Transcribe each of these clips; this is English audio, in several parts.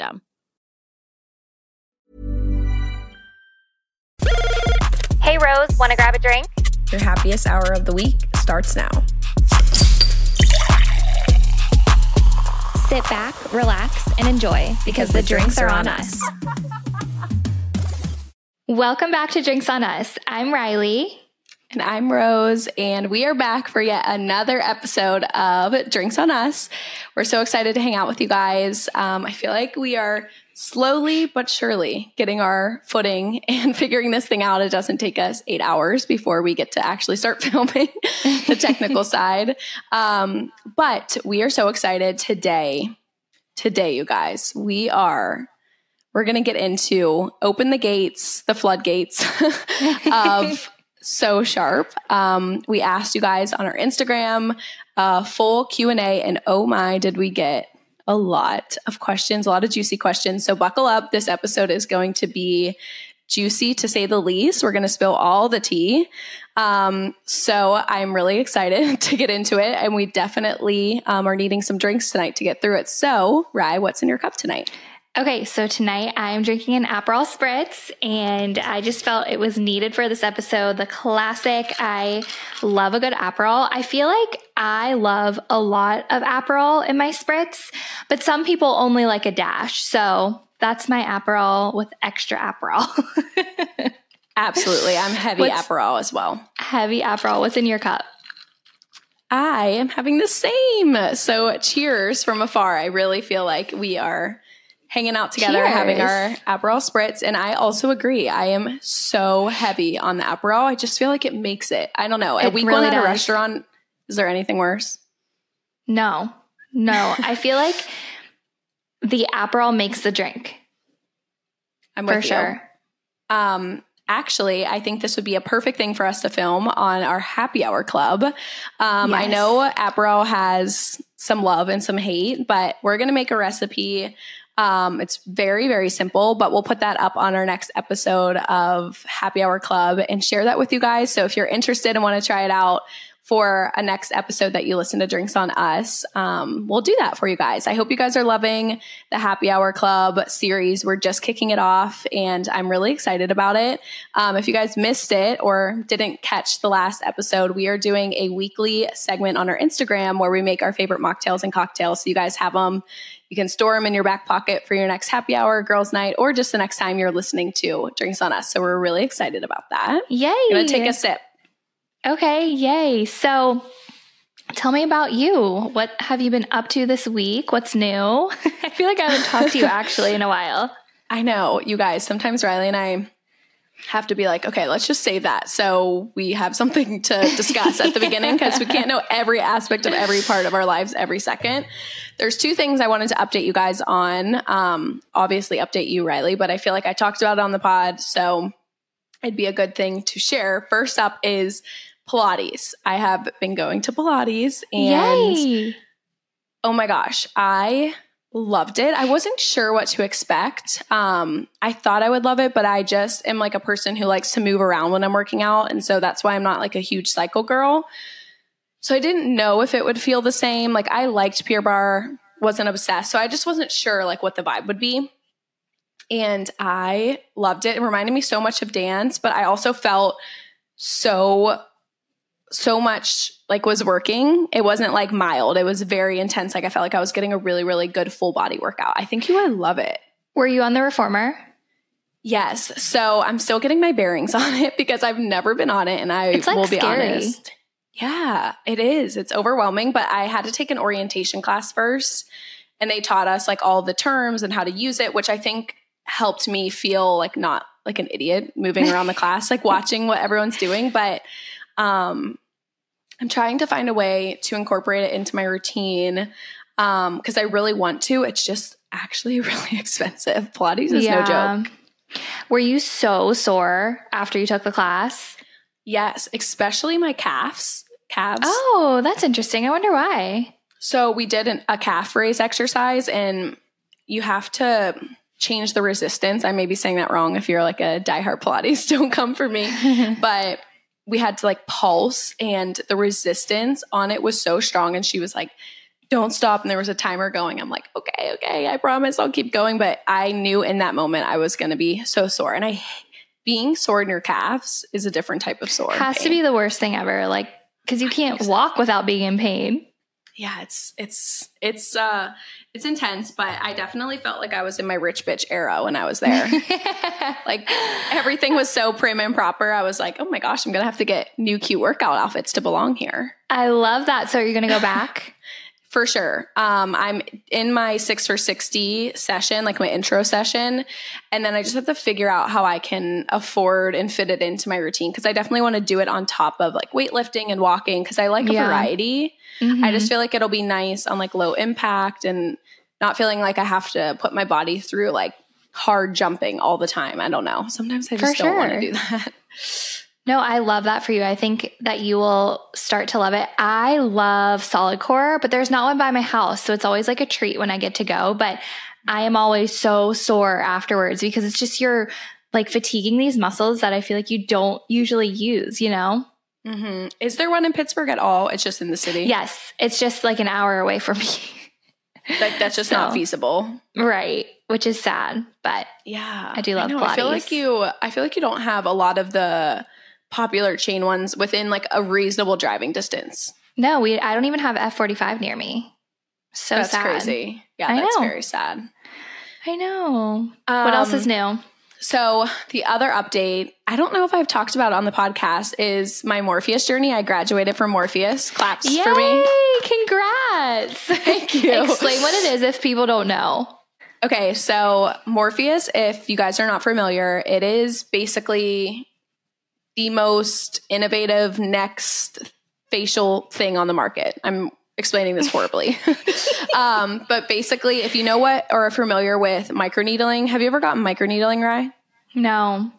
system. Hey, Rose, want to grab a drink? Your happiest hour of the week starts now. Sit back, relax, and enjoy because, because the, the, drinks, drinks are on us. us. Welcome back to Drinks on Us. I'm Ryleigh. And I'm Rose, and we are back for yet another episode of Drinks on Us. We're so excited to hang out with you guys. Um, I feel like we are slowly but surely getting our footing and figuring this thing out. It doesn't take us eight hours before we get to actually start filming the technical side. Um, but we are so excited today. Today, you guys, we are we're going to get into open the gates, the floodgates of so sharp. Um, we asked you guys on our Instagram uh, full Q and A, and oh my, did we get a lot of questions, a lot of juicy questions. So buckle up. This episode is going to be juicy to say the least. We're going to spill all the tea. Um, so I'm really excited to get into it, and we definitely um, are needing some drinks tonight to get through it. So, Ry, what's in your cup tonight? Okay, so tonight I'm drinking an Aperol Spritz, and I just felt it was needed for this episode. The classic. I love a good Aperol. I feel like I love a lot of Aperol in my Spritz, but some people only like a dash. So that's my Aperol with extra Aperol. Absolutely. I'm heavy What's Aperol as well. Heavy Aperol. What's in your cup? I am having the same. So cheers from afar. I really feel like we are hanging out together, Cheers. having our Aperol spritz. And I also agree. I am so heavy on the Aperol. I just feel like it makes it. I don't know. A week really at a restaurant, is there anything worse? No, no. I feel like the Aperol makes the drink. I'm for sure. Um, actually, I think this would be a perfect thing for us to film on our happy hour club. Um, yes. I know Aperol has some love and some hate, but we're going to make a recipe um, it's very, very simple, but we'll put that up on our next episode of Happy Hour Club and share that with you guys. So if you're interested and want to try it out, for a next episode that you listen to Drinks on Us, um, we'll do that for you guys. I hope you guys are loving the Happy Hour Club series. We're just kicking it off, and I'm really excited about it. Um, if you guys missed it or didn't catch the last episode, we are doing a weekly segment on our Instagram where we make our favorite mocktails and cocktails. So you guys have them. You can store them in your back pocket for your next happy hour, girls' night, or just the next time you're listening to Drinks on Us. So we're really excited about that. Yay! I'm gonna take a sip. Okay, yay. So tell me about you. What have you been up to this week? What's new? I feel like I haven't talked to you actually in a while. I know, you guys. Sometimes Ryleigh and I have to be like, okay, let's just save that so we have something to discuss at the beginning because we can't know every aspect of every part of our lives every second. There's two things I wanted to update you guys on. Um, obviously, update you, Ryleigh, but I feel like I talked about it on the pod, so it'd be a good thing to share. First up is Pilates. I have been going to Pilates and Yay. oh my gosh, I loved it. I wasn't sure what to expect. Um, I thought I would love it, but I just am like a person who likes to move around when I'm working out. And so that's why I'm not like a huge cycle girl. So I didn't know if it would feel the same. Like I liked Pure Barre, wasn't obsessed. So I just wasn't sure like what the vibe would be. And I loved it. It reminded me so much of dance, but I also felt so so much like was working. It wasn't like mild. It was very intense. Like I felt like I was getting a really, really good full body workout. I think you would love it. Were you on the reformer? Yes. So I'm still getting my bearings on it because I've never been on it and I like, will be scary. honest. Yeah, it is. It's overwhelming, but I had to take an orientation class first and they taught us like all the terms and how to use it, which I think helped me feel like not like an idiot moving around the class, like watching what everyone's doing, but um I'm trying to find a way to incorporate it into my routine um because I really want to. It's just actually really expensive. Pilates is no joke. Were you so sore after you took the class? Yes, especially my calves. Calves. Oh, that's interesting. I wonder why. So we did an, a calf raise exercise, and you have to change the resistance. I may be saying that wrong. If you're like a diehard Pilates, don't come for me. but we had to like pulse, and the resistance on it was so strong. And she was like, "Don't stop!" And there was a timer going. I'm like, "Okay, okay, I promise I'll keep going." But I knew in that moment I was going to be so sore, and I being sore in your calves is a different type of sore. Has to be the worst thing ever. Like, because you can't walk without being in pain. Yeah it's it's it's uh it's intense but i definitely felt like i was in my rich bitch era when i was there like everything was so prim and proper i was like oh my gosh i'm gonna have to get new cute workout outfits to belong here I love that. So, are you going to go back? for sure um i'm in my six for 60 session like my intro session and then i just have to figure out how i can afford and fit it into my routine because i definitely want to do it on top of like weightlifting and walking because i like a Yeah. variety I Mhm. just feel like it'll be nice on like low impact and not feeling like I have to put my body through like hard jumping all the time. I don't know. Sometimes I For just don't want to do that. No, I love that for you. I think that you will start to love it. I love SolidCore, but there's not one by my house. So it's always like a treat when I get to go. But I am always so sore afterwards because it's just you're like fatiguing these muscles that I feel like you don't usually use, you know? Mm-hmm. Is there one in Pittsburgh at all? It's just in the city. Yes. It's just like an hour away from me. Like that's just not feasible. right. Which is sad. But Yeah. I do love know. I feel like you I feel like you don't have a lot of the popular chain ones within like a reasonable driving distance. no, we I don't even have F45 near me. So that's sad. crazy. Yeah, I that's know. very sad. I know. what else Um, is new? So the other update, I don't know if I've talked about on the podcast, is my Morpheus journey. I graduated from Morpheus. Claps Yay! for me. Congrats. Thank you. Explain what it is if people don't know. Okay, so Morpheus, if you guys are not familiar, it is basically the most innovative next facial thing on the market. I'm explaining this horribly. um, but basically, if you know what or are familiar with microneedling, have you ever gotten microneedling, Ry? No.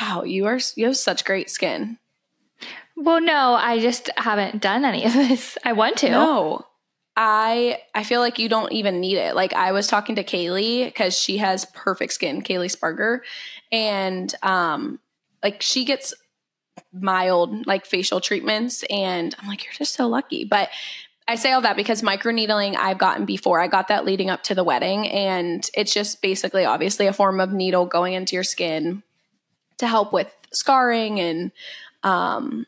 Wow, you are you have such great skin. Well, no, I just haven't done any of this. I want to. No. I I feel like you don't even need it. Like I was talking to Kaylee because she has perfect skin, Kaylee Sparger, and um like she gets mild like facial treatments and I'm like you're just so lucky. But I say all that because microneedling I've gotten before. I got that leading up to the wedding and it's just basically obviously a form of needle going into your skin to help with scarring and um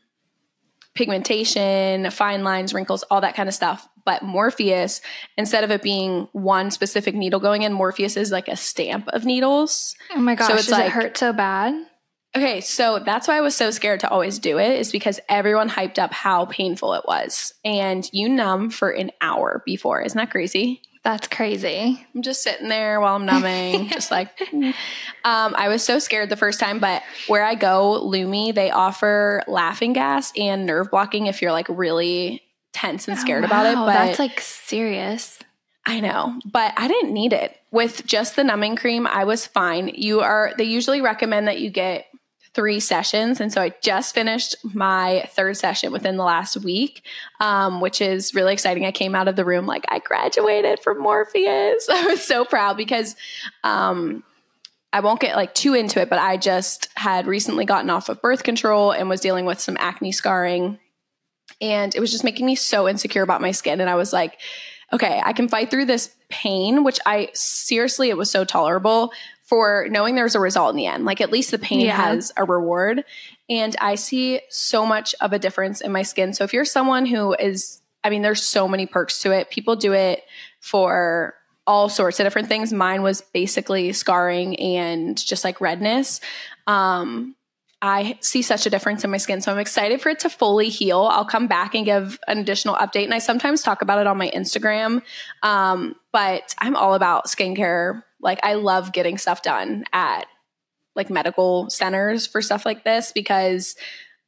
pigmentation, fine lines, wrinkles, all that kind of stuff. But Morpheus, instead of it being one specific needle going in, Morpheus is like a stamp of needles. Oh my gosh, So it's does it like- hurt so bad? Okay, so that's why I was so scared to always do it, is because everyone hyped up how painful it was. And you numb for an hour before. Isn't that crazy? That's crazy. I'm just sitting there while I'm numbing, just like. Um, I was so scared the first time, but where I go, Lumi, they offer laughing gas and nerve blocking if you're like really tense and scared about it. But that's like serious. I know, but I didn't need it. With just the numbing cream, I was fine. You are, they usually recommend that you get three sessions. And so I just finished my third session within the last week, um, which is really exciting. I came out of the room like I graduated from Morpheus. I was so proud because, um, I won't get like too into it, but I just had recently gotten off of birth control and was dealing with some acne scarring. And it was just making me so insecure about my skin. And I was like, okay, I can fight through this pain, which I seriously, it was so tolerable for knowing there's a result in the end. Like at least the pain Yeah. has a reward. And I see so much of a difference in my skin. So if you're someone who is, I mean, there's so many perks to it. People do it for all sorts of different things. Mine was basically scarring and just like redness. Um, I see such a difference in my skin. So I'm excited for it to fully heal. I'll come back and give an additional update. And I sometimes talk about it on my Instagram. Um, but I'm all about skincare. Like I love getting stuff done at like medical centers for stuff like this because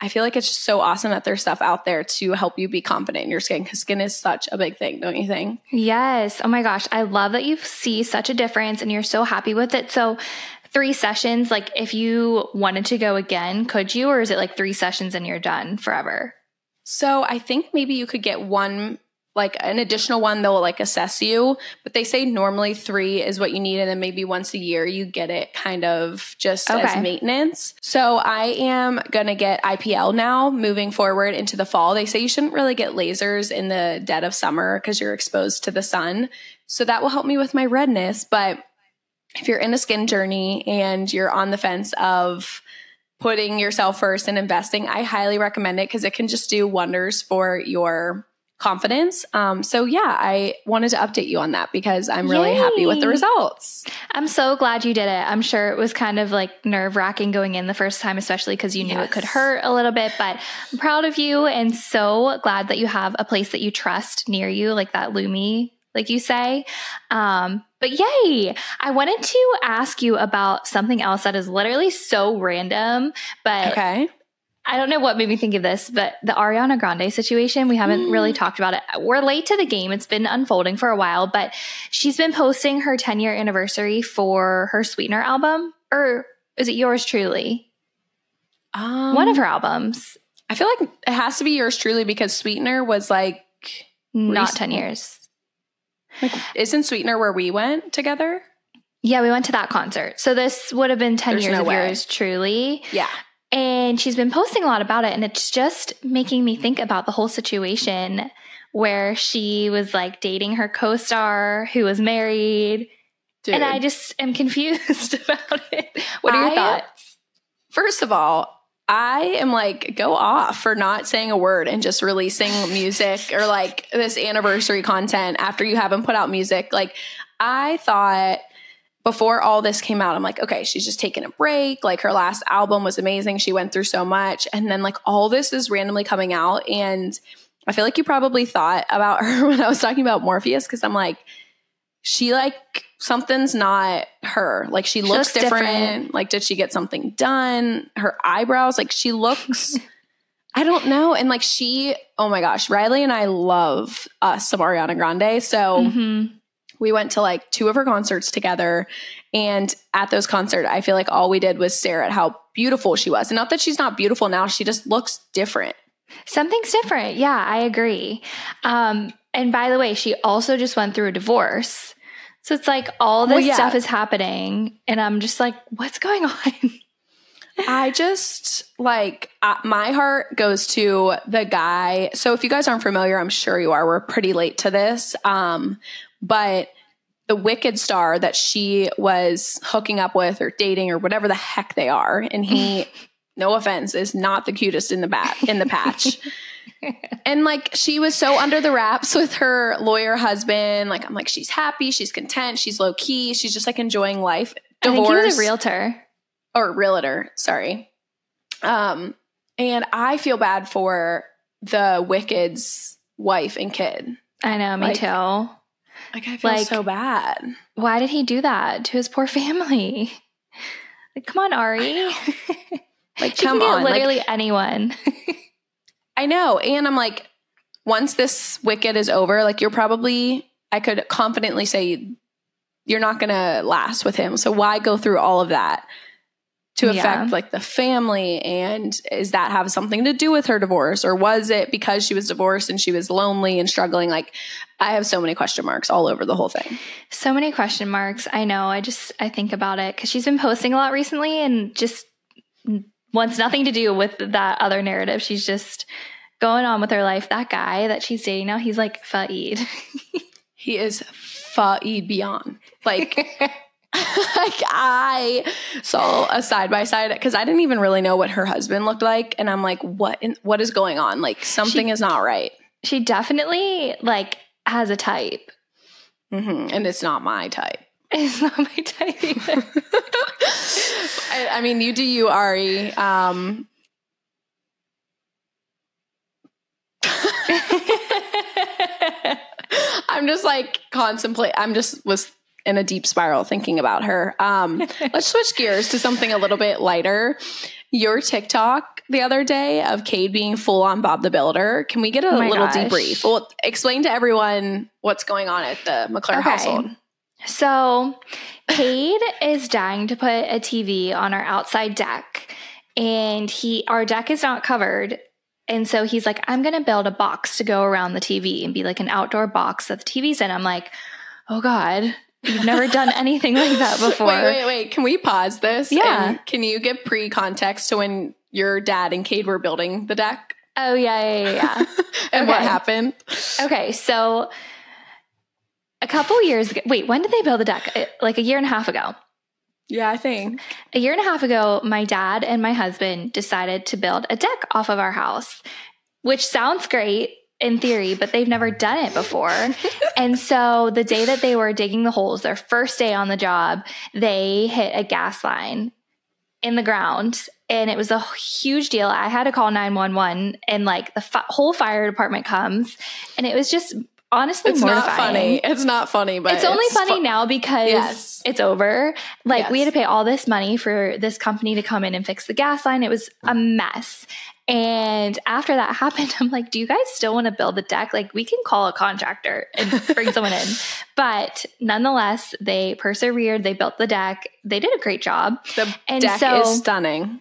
I feel like it's just so awesome that there's stuff out there to help you be confident in your skin because skin is such a big thing, don't you think? Yes. Oh my gosh. I love that you see such a difference and you're so happy with it. So, three sessions, like if you wanted to go again, could you? Or is it like three sessions and you're done forever? So I think maybe you could get one, like an additional one, they'll like assess you, but they say normally three is what you need. And then maybe once a year you get it kind of just as maintenance. So I am going to get IPL now moving forward into the fall. They say you shouldn't really get lasers in the dead of summer because you're exposed to the sun. So that will help me with my redness. But if you're in a skin journey and you're on the fence of putting yourself first and investing, I highly recommend it because it can just do wonders for your confidence. Um, so yeah, I wanted to update you on that because I'm really happy with the results. I'm so glad you did it. I'm sure it was kind of like nerve wracking going in the first time, especially because you knew it could hurt a little bit. But I'm proud of you and so glad that you have a place that you trust near you, like that Lumi, like you say. Um, but yay! I wanted to ask you about something else that is literally so random, but Okay. I don't know what made me think of this, but the Ariana Grande situation, we haven't really talked about it. We're late to the game. It's been unfolding for a while, but she's been posting her 10 year anniversary for her Sweetener album. Or is it yours truly? Um, One of her albums, I feel like it has to be yours truly because Sweetener was like, not Recent- 10 years. like isn't Sweetener where we went together? Yeah, we went to that concert. So this would have been 10 There's years no of way. yours truly. Yeah. And she's been posting a lot about it. And it's just making me think about the whole situation where she was like dating her co star who was married. Dude. And I just am confused about it. What are your I- thoughts? First of all, I am like, go off for not saying a word and just releasing music or like this anniversary content after you haven't put out music. Like, I thought before all this came out, I'm like, okay, she's just taking a break. Like, her last album was amazing. She went through so much. And then, like, all this is randomly coming out. And I feel like you probably thought about her when I was talking about Morpheus because I'm like, she like something's not her. Like she, looks, looks different. different. Like did she get something done? Her eyebrows, like she looks I don't know. And like she, oh my gosh, Ryleigh and I love us some Ariana Grande. So Mhm. We went to like two of her concerts together. And at those concerts, I feel like all we did was stare at how beautiful she was. And not that she's not beautiful now, she just looks different. Something's different. Yeah, I agree. Um, and by the way, she also just went through a divorce. So it's like all this Well, yeah. stuff is happening. And I'm just like, what's going on? I just like uh, my heart goes to the guy. So if you guys aren't familiar, I'm sure you are. We're pretty late to this. Um, but the Wicked star that she was hooking up with or dating or whatever the heck they are, and he, no offense, is not the cutest in the bat in the patch. and like she was so under the wraps with her lawyer husband. Like I'm like she's happy, she's content, she's low key, she's just like enjoying life. I think he was a realtor. or realtor, sorry. Um, and I feel bad for the Wicked's wife and kid. I know, me Like- too. Like I feel Like- so bad. Why did he do that to his poor family? Like, come on, Ari. Like come on. Like, literally anyone. I know. And I'm like, once this wicked is over, like you're probably, I could confidently say you're not going to last with him. So why go through all of that to affect Yeah. like the family? And is that have something to do with her divorce? Or was it because she was divorced and she was lonely and struggling? Like, I have so many question marks all over the whole thing. So many question marks. I know. I just I think about it because she's been posting a lot recently and just wants nothing to do with that other narrative. She's just going on with her life. That guy that she's dating now, he's like Faid. He is Faid beyond. Like, like I saw a side by side because I didn't even really know what her husband looked like, and I'm like, what? In, what is going on? Like something is not right, she definitely like has a type. hmm and it's not my type. It's not my type either. I, I mean, you do you, Ari. Um, I'm just like contemplate. I'm just was in a deep spiral thinking about her. Um, let's switch gears to something a little bit lighter. Your TikTok the other day of Cade being full on Bob the Builder. Can we get a Oh little gosh. debrief? Well, explain to everyone what's going on at the McClure Okay. household. So, Cade is dying to put a TV on our outside deck, and he our deck is not covered. And so he's like, I'm gonna build a box to go around the TV and be like an outdoor box that the TV's in. I'm like, oh God, you've never done anything like that before. Wait, wait, wait. Can we pause this? Yeah. And can you give pre context to when your dad and Cade were building the deck Oh yeah, yeah, yeah. yeah. and what happened? okay, so a couple years ago, wait, when did they build the deck? Like a year and a half ago. Yeah, I think. A year and a half ago, my dad and my husband decided to build a deck off of our house, which sounds great in theory, but they've never done it before. and so the day that they were digging the holes, their first day on the job, they hit a gas line in the ground and it was a huge deal. I had to call 911 and like the fi- whole fire department comes and it was just honestly It's mortifying. not funny. It's not funny, but It's only funny fu- now because Yes. it's over. Like we had to pay all this money for this company to come in and fix the gas line. It was a mess. And after that happened, I'm like, do you guys still want to build the deck? Like we can call a contractor and bring someone in. But nonetheless, they persevered. They built the deck. They did a great job. The And deck so- is stunning.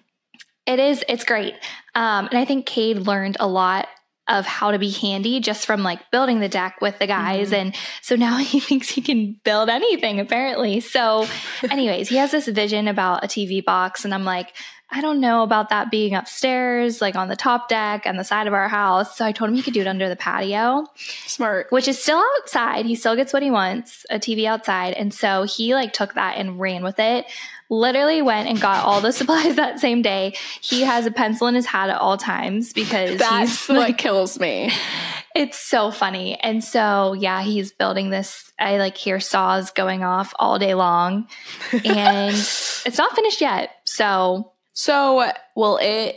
It is, it's great. Um, and I think Cade learned a lot of how to be handy just from like building the deck with the guys. And so now he thinks he can build anything apparently. So, anyways, he has this vision about a TV box. And I'm like, I don't know about that being upstairs, like on the top deck and the side of our house. So I told him he could do it under the patio Smart. which is still outside. He still gets what he wants, a TV outside. And so he like took that and ran with it. Literally went and got all the supplies that same day. He has a pencil in his hat at all times because That's he's what kills me. it's so funny. And so yeah, he's building this. I like hear saws going off all day long. And it's not finished yet. So So, will it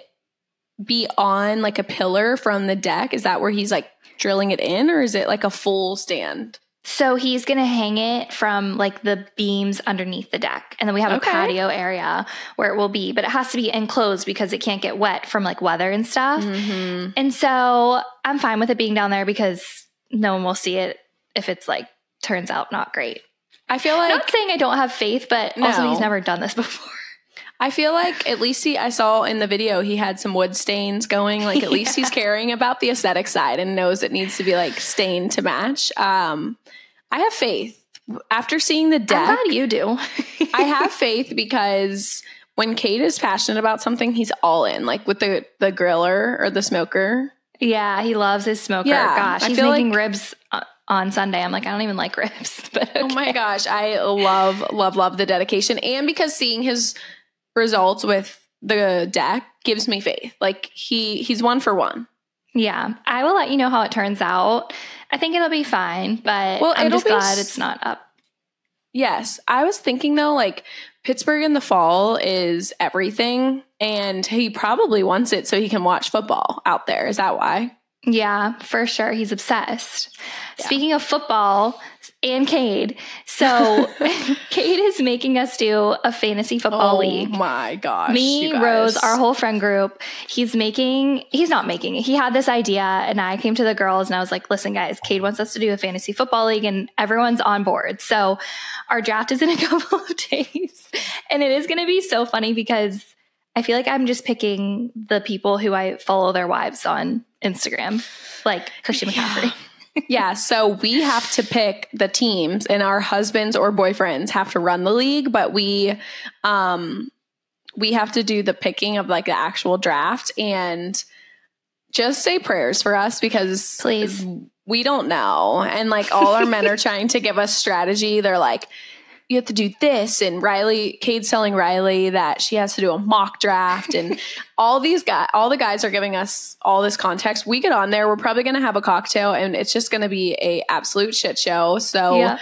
be on like a pillar from the deck? Is that where he's like drilling it in, or is it like a full stand? So he's going to hang it from like the beams underneath the deck. And then we have Okay. a patio area where it will be, but it has to be enclosed because it can't get wet from like weather and stuff. Mm-hmm. And so I'm fine with it being down there because no one will see it if it's like turns out not great. I feel like not saying I don't have faith, but also he's never done this before. I feel like at least he I saw in the video he had some wood stains going. Like at least he's caring about the aesthetic side and knows it needs to be like stained to match. Um I have faith. After seeing the I'm deck, glad you do. I have faith because when Cade is passionate about something, he's all in. Like with the the griller or the smoker. yeah, he loves his smoker. Yeah, Gosh, I he's making like- ribs uh, on Sunday. I'm like, I don't even like ribs, but Oh my gosh, I love love love the dedication and because seeing his results with the deck gives me faith. Like he he's one for one. Yeah, I will let you know how it turns out. I think it'll be fine, but Well, I'm just glad s- it's not up. Yes, I was thinking though, like Pittsburgh in the fall is everything, and he probably wants it so he can watch football out there. Is that why? Yeah, for sure. He's obsessed. Yeah. Speaking of football, and Cade. So Cade is making us do a fantasy football league. oh league. my gosh. Me. Rose, our whole friend group. He's making, he's not making it. He had this idea, and I came to the girls and I was like, listen, guys, Cade wants us to do a fantasy football league, and everyone's on board. So our draft is in a couple of days. And it is going to be so funny because I feel like I'm just picking the people who I follow their wives on Instagram, like Christian McCaffrey. yeah, so we have to pick the teams and our husbands or boyfriends have to run the league, but we um we have to do the picking of like the actual draft and just say prayers for us because Please. we don't know. And like all our men are trying to give us strategy. They're like, you have to do this. And Ryleigh, Cade's telling Ryleigh that she has to do a mock draft. And all these guys, all the guys are giving us all this context. We get on there, we're probably going to have a cocktail and it's just going to be a absolute shit show. So Yeah.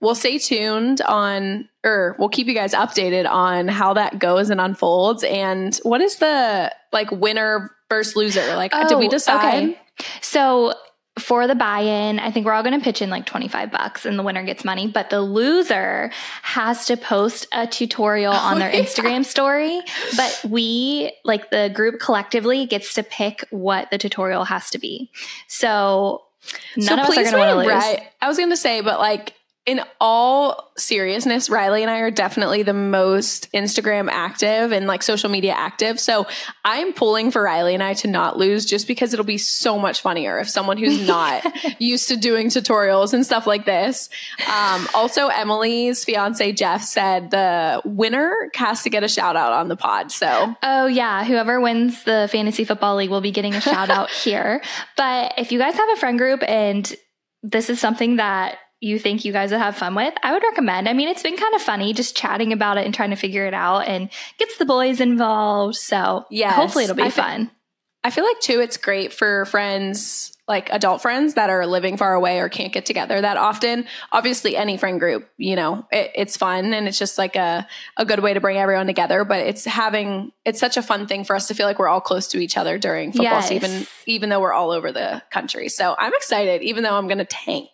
we'll stay tuned on, or we'll keep you guys updated on how that goes and unfolds. And what is the like winner versus loser? Like, did we Oh, decide? okay. So for the buy-in, I think we're all going to pitch in like 25 bucks and the winner gets money, but the loser has to post a tutorial on their Oh. Instagram story, but we like the group collectively gets to pick what the tutorial has to be. So none of us are going to want to lose. Right. I was going to say, but like in all seriousness, Ryleigh and I are definitely the most Instagram active and like social media active. So I'm pulling for Ryleigh and I to not lose just because it'll be so much funnier if someone who's not used to doing tutorials and stuff like this. Um, also, Emily's fiance Jeff said the winner has to get a shout out on the pod. So Oh yeah, whoever wins the fantasy football league will be getting a shout out here. But if you guys have a friend group and this is something that you think you guys would have fun with, I would recommend. I mean, it's been kind of funny just chatting about it and trying to figure it out and gets the boys involved. So yeah, hopefully it'll be I fun. I feel like too, it's great for friends, like adult friends that are living far away or can't get together that often. Obviously, any friend group, you know, it, it's fun and it's just like a, a good way to bring everyone together. But it's having, it's such a fun thing for us to feel like we're all close to each other during football Yes. season, even though we're all over the country. So I'm excited, even though I'm going to tank.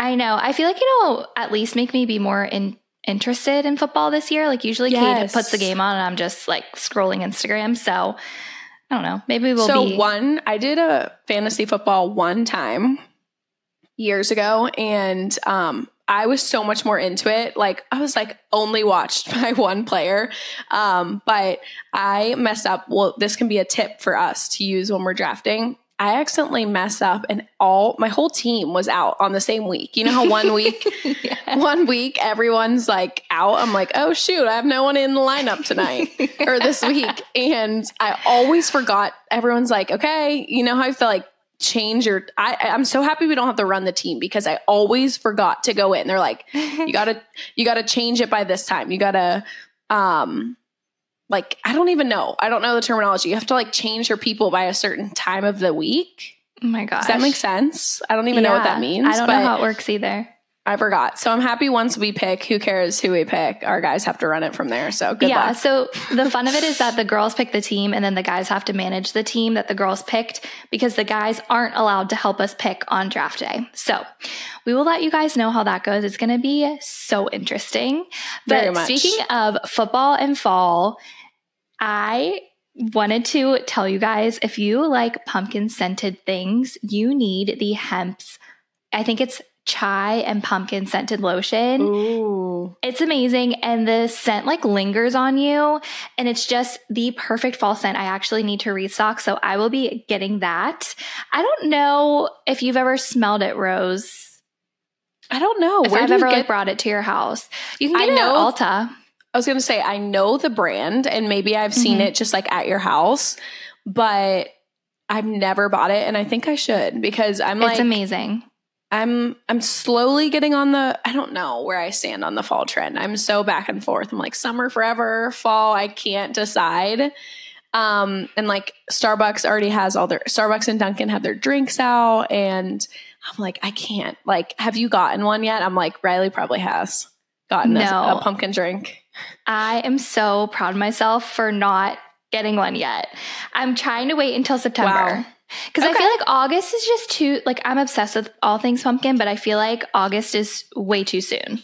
I know. I feel like it'll at least make me be more in, interested in football this year. Like usually Yes. Cade puts the game on and I'm just like scrolling Instagram. So I don't know. Maybe we'll so be one, I did a fantasy football one time years ago, and um, I was so much more into it. Like I was like only watched by one player, um, but I messed up. Well, this can be a tip for us to use when we're drafting. I accidentally messed up, and all my whole team was out on the same week. You know how one week, one week everyone's like out. I'm like, oh shoot, I have no one in the lineup tonight or this week, and I always forgot. Everyone's like, okay, you know how I feel like change your. I, I'm so happy we don't have to run the team because I always forgot to go in. They're like, you gotta, you gotta change it by this time. You gotta, um, like I don't even know. I don't know the terminology. You have to like change your people by a certain time of the week. Oh my gosh. Does that make sense? I don't even know what that means. I don't know how it works either. I forgot. So I'm happy once we pick, who cares who we pick? Our guys have to run it from there. So good yeah. luck. So the fun of it is that the girls pick the team and then the guys have to manage the team that the girls picked because the guys aren't allowed to help us pick on draft day. So we will let you guys know how that goes. It's going to be so interesting. But Very much. speaking of football and fall, I wanted to tell you guys if you like pumpkin scented things, you need the Hempz, I think it's chai and pumpkin scented lotion. Ooh. It's amazing. And the scent like lingers on you. And it's just the perfect fall scent. I actually need to restock. So I will be getting that. I don't know if you've ever smelled it, Rose. I don't know. If Where I've ever get like brought it to your house. You can I get it know- at Ulta. I was gonna say I know the brand and maybe I've seen Mhm. it just like at your house, but I've never bought it and I think I should because I'm like it's amazing. I'm I'm slowly getting on the I don't know where I stand on the fall trend. I'm so back and forth. I'm like summer forever, fall, I can't decide. Um and like Starbucks already has all their Starbucks and Dunkin' have their drinks out and I'm like I can't. Like have you gotten one yet? I'm like Ryleigh probably has gotten a- a pumpkin drink. I am so proud of myself for not getting one yet. I'm trying to wait until September. Wow. Because I feel like August is just too, like, I'm obsessed with all things pumpkin, but I feel like August is way too soon.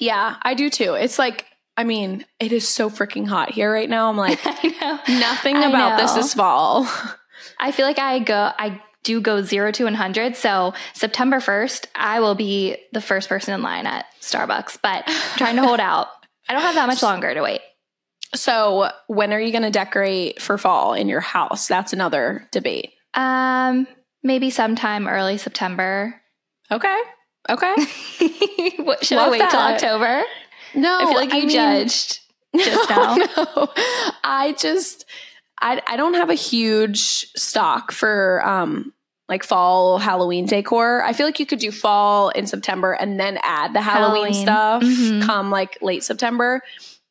Yeah, I do too. It's like, I mean, it is so freaking hot here right now. I'm like, I know. nothing I about this is fall. I feel like I go, I do go zero to 100. So September 1st, I will be the first person in line at Starbucks, but I'm trying to hold out. I don't have that much longer to wait. So, when are you going to decorate for fall in your house? That's another debate. Um, maybe sometime early September. Okay. Okay. what, should I Love wait till. October? No, I feel like you mean- judged just now. No, I just I I don't have a huge stock for um like fall Halloween decor. I feel like you could do fall in September and then add the Halloween, Halloween. stuff Mhm. come like late September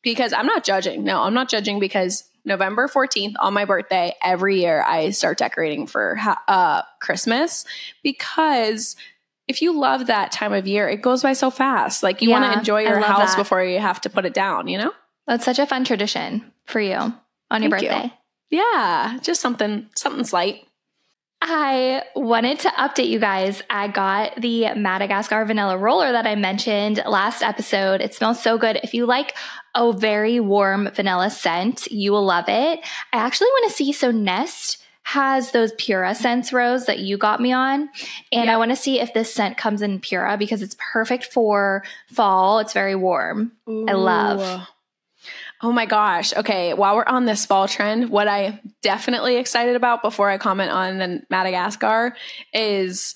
because I'm not judging. No, I'm not judging because November 14th on my birthday every year I start decorating for uh Christmas because if you love that time of year, it goes by so fast. Like you want to enjoy your house that. before you have to put it down, you know? That's such a fun tradition for you on your Thank you. birthday. Yeah, just something something slight. I wanted to update you guys. I got the Madagascar vanilla roller that I mentioned last episode. It smells so good. If you like a very warm vanilla scent, you will love it. I actually want to see so Nest has those Pura scents rose that you got me on and I want to see if this scent comes in Pura because it's perfect for fall. It's very warm. I love. Oh my gosh. Okay, while we're on this fall trend, what I definitely excited about before I comment on the Madagascar is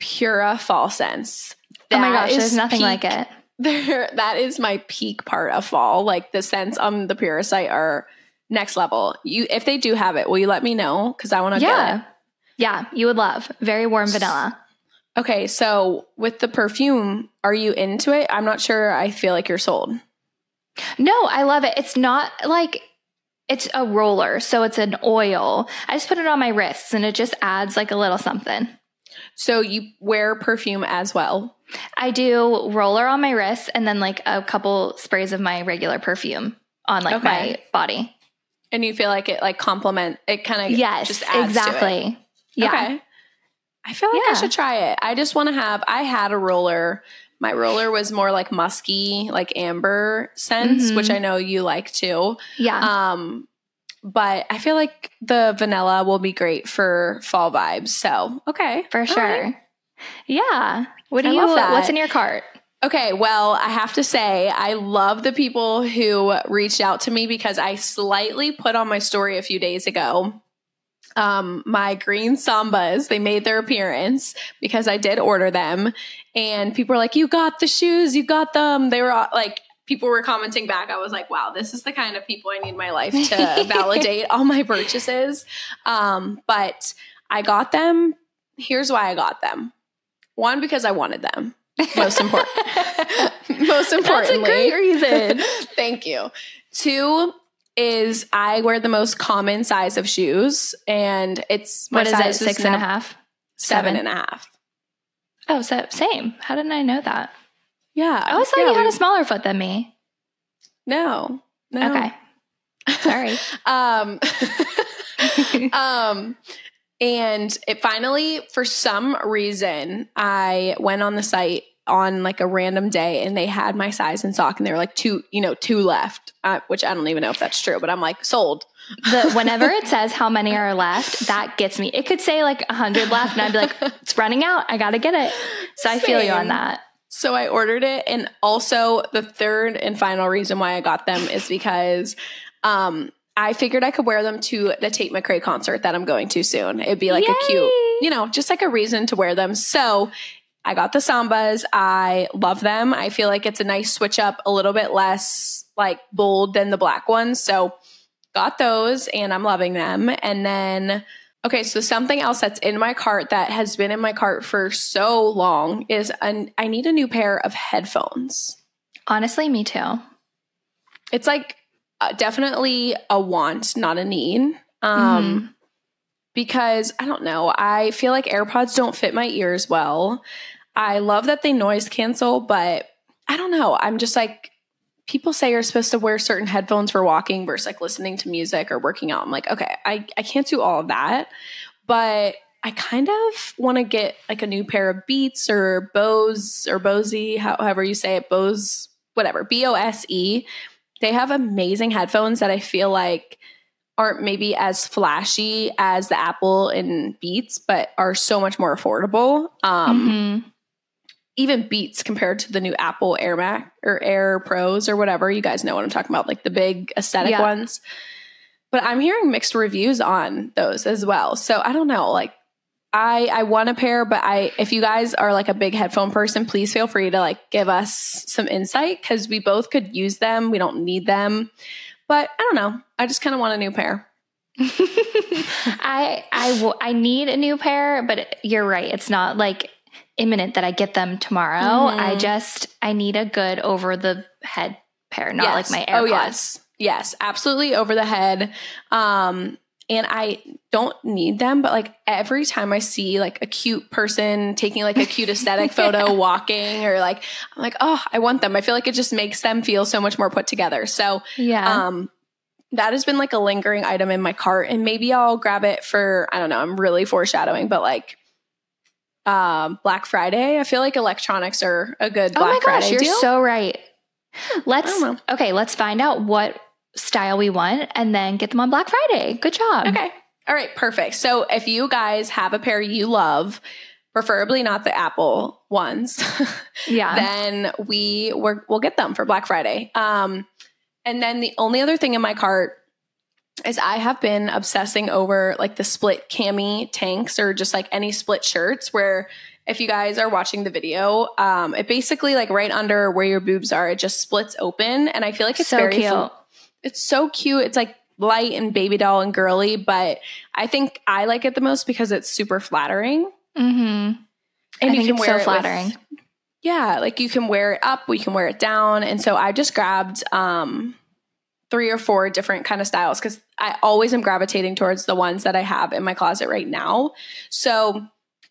Pura fall scents. oh my gosh, there's nothing peak- like it. There, that is my peak part of fall. Like the scents on the Pura site are next level. You, if they do have it, will you let me know? Because I want to get it. Yeah. Yeah, you would love. Very warm vanilla. Okay, so with the perfume, are you into it? I'm not sure. I feel like you're sold. No, I love it. It's not like it's a roller, so it's an oil. I just put it on my wrists and it just adds like a little something. So you wear perfume as well. I do roller on my wrists and then like a couple sprays of my regular perfume on like Okay. my body. And you feel like it like complement it kind of Yes, just adds to it. exactly. Yeah. Okay. I feel like Yeah. I should try it. I just want to have I had a roller. My roller was more like musky, like amber scents, Mhm. which I know you like too. Yeah. Um but I feel like the vanilla will be great for fall vibes. So, okay. for sure. right. Yeah. What do I you what's in your cart? Okay, well, I have to say, I love the people who reached out to me because I slightly put on my story a few days ago. Um, my green sambas, they made their appearance because I did order them. And people were like, You got the shoes, you got them. They were all, like, people were commenting back. I was like, Wow, this is the kind of people I need in my life to validate all my purchases. Um, but I got them. Here's why I got them one, because I wanted them. Most important. Most That's a importantly, great reason. Thank you. Two is I wear the most common size of shoes, and it's my what is it? size Six and a half? seven Seven? and a half. Oh, so same. How didn't I know that? Yeah, I always thought yeah, you had a smaller foot than me. no, no. Okay. Sorry. um, um, and it finally, for some reason, I went on the site on like a random day and they had my size in sock and they were like two, you know, two left, uh, which I don't even know if that's true, but I'm like sold. the whenever it says how many are left, that gets me. It could say like a hundred left, and I'd be like, "It's running out. I gotta get it." So I feel you on that. So I ordered it. And also, the third and final reason why I got them is because um, I figured I could wear them to the Tate McRae concert that I'm going to soon. It'd be like a cute, you know, just like a reason to wear them. So I got the Sambas. I love them. I feel like it's a nice switch up, a little bit less like bold than the black ones. So got those and I'm loving them. And then Okay, so something else that's in my cart that has been in my cart for so long is an, I need a new pair of headphones. Honestly, me too. It's like uh, definitely a want, not a need. Um, Mhm. Because I don't know, I feel like AirPods don't fit my ears well. I love that they noise cancel, but I don't know. I'm just like people say you're supposed to wear certain headphones for walking versus like listening to music or working out. I'm like, okay, I, I can't do all of that. But I kind of want to get like a new pair of Beats or Bose or Bose, however you say it, Bose, whatever, B O S E. They have amazing headphones that I feel like aren't maybe as flashy as the Apple and Beats, but are so much more affordable. Um, mm-hmm. Even Beats compared to the new Apple Air Mac or Air Pros or whatever. You guys know what I'm talking about, like the big aesthetic yeah. ones. But I'm hearing mixed reviews on those as well. So I don't know. Like I I want a pair, but I if you guys are like a big headphone person, please feel free to like give us some insight because we both could use them. We don't need them, but I don't know. I just kind of want a new pair. I I w- I need a new pair, but you're right. It's not like imminent that I get them tomorrow. Mm-hmm. I just I need a good over the head pair, not yes. like my AirPods. Oh yes, yes, absolutely over the head. Um, and I don't need them, but like every time I see like a cute person taking like a cute aesthetic photo walking or like I'm like, oh, I want them. I feel like it just makes them feel so much more put together. So yeah. Um that has been like a lingering item in my cart and maybe I'll grab it for I don't know, I'm really foreshadowing, but like um Black Friday. I feel like electronics are a good Black oh my gosh, Friday you're deal. so right. Let's okay, let's find out what style we want and then get them on Black Friday. Good job. Okay. All right, perfect. So if you guys have a pair you love, preferably not the Apple ones, yeah, then we we will get them for Black Friday. Um, and then the only other thing in my cart is I have been obsessing over like the split cami tanks or just like any split shirts where if you guys are watching the video, um, it basically like right under where your boobs are, it just splits open, and I feel like it's so very cute. It's so cute. It's like light and baby doll and girly, but I think I like it the most because it's super flattering. Mm-hmm. And I you can wear so it flattering. With, yeah, like you can wear it up, we can wear it down, and so I just grabbed um three or four different kind of styles because I always am gravitating towards the ones that I have in my closet right now. So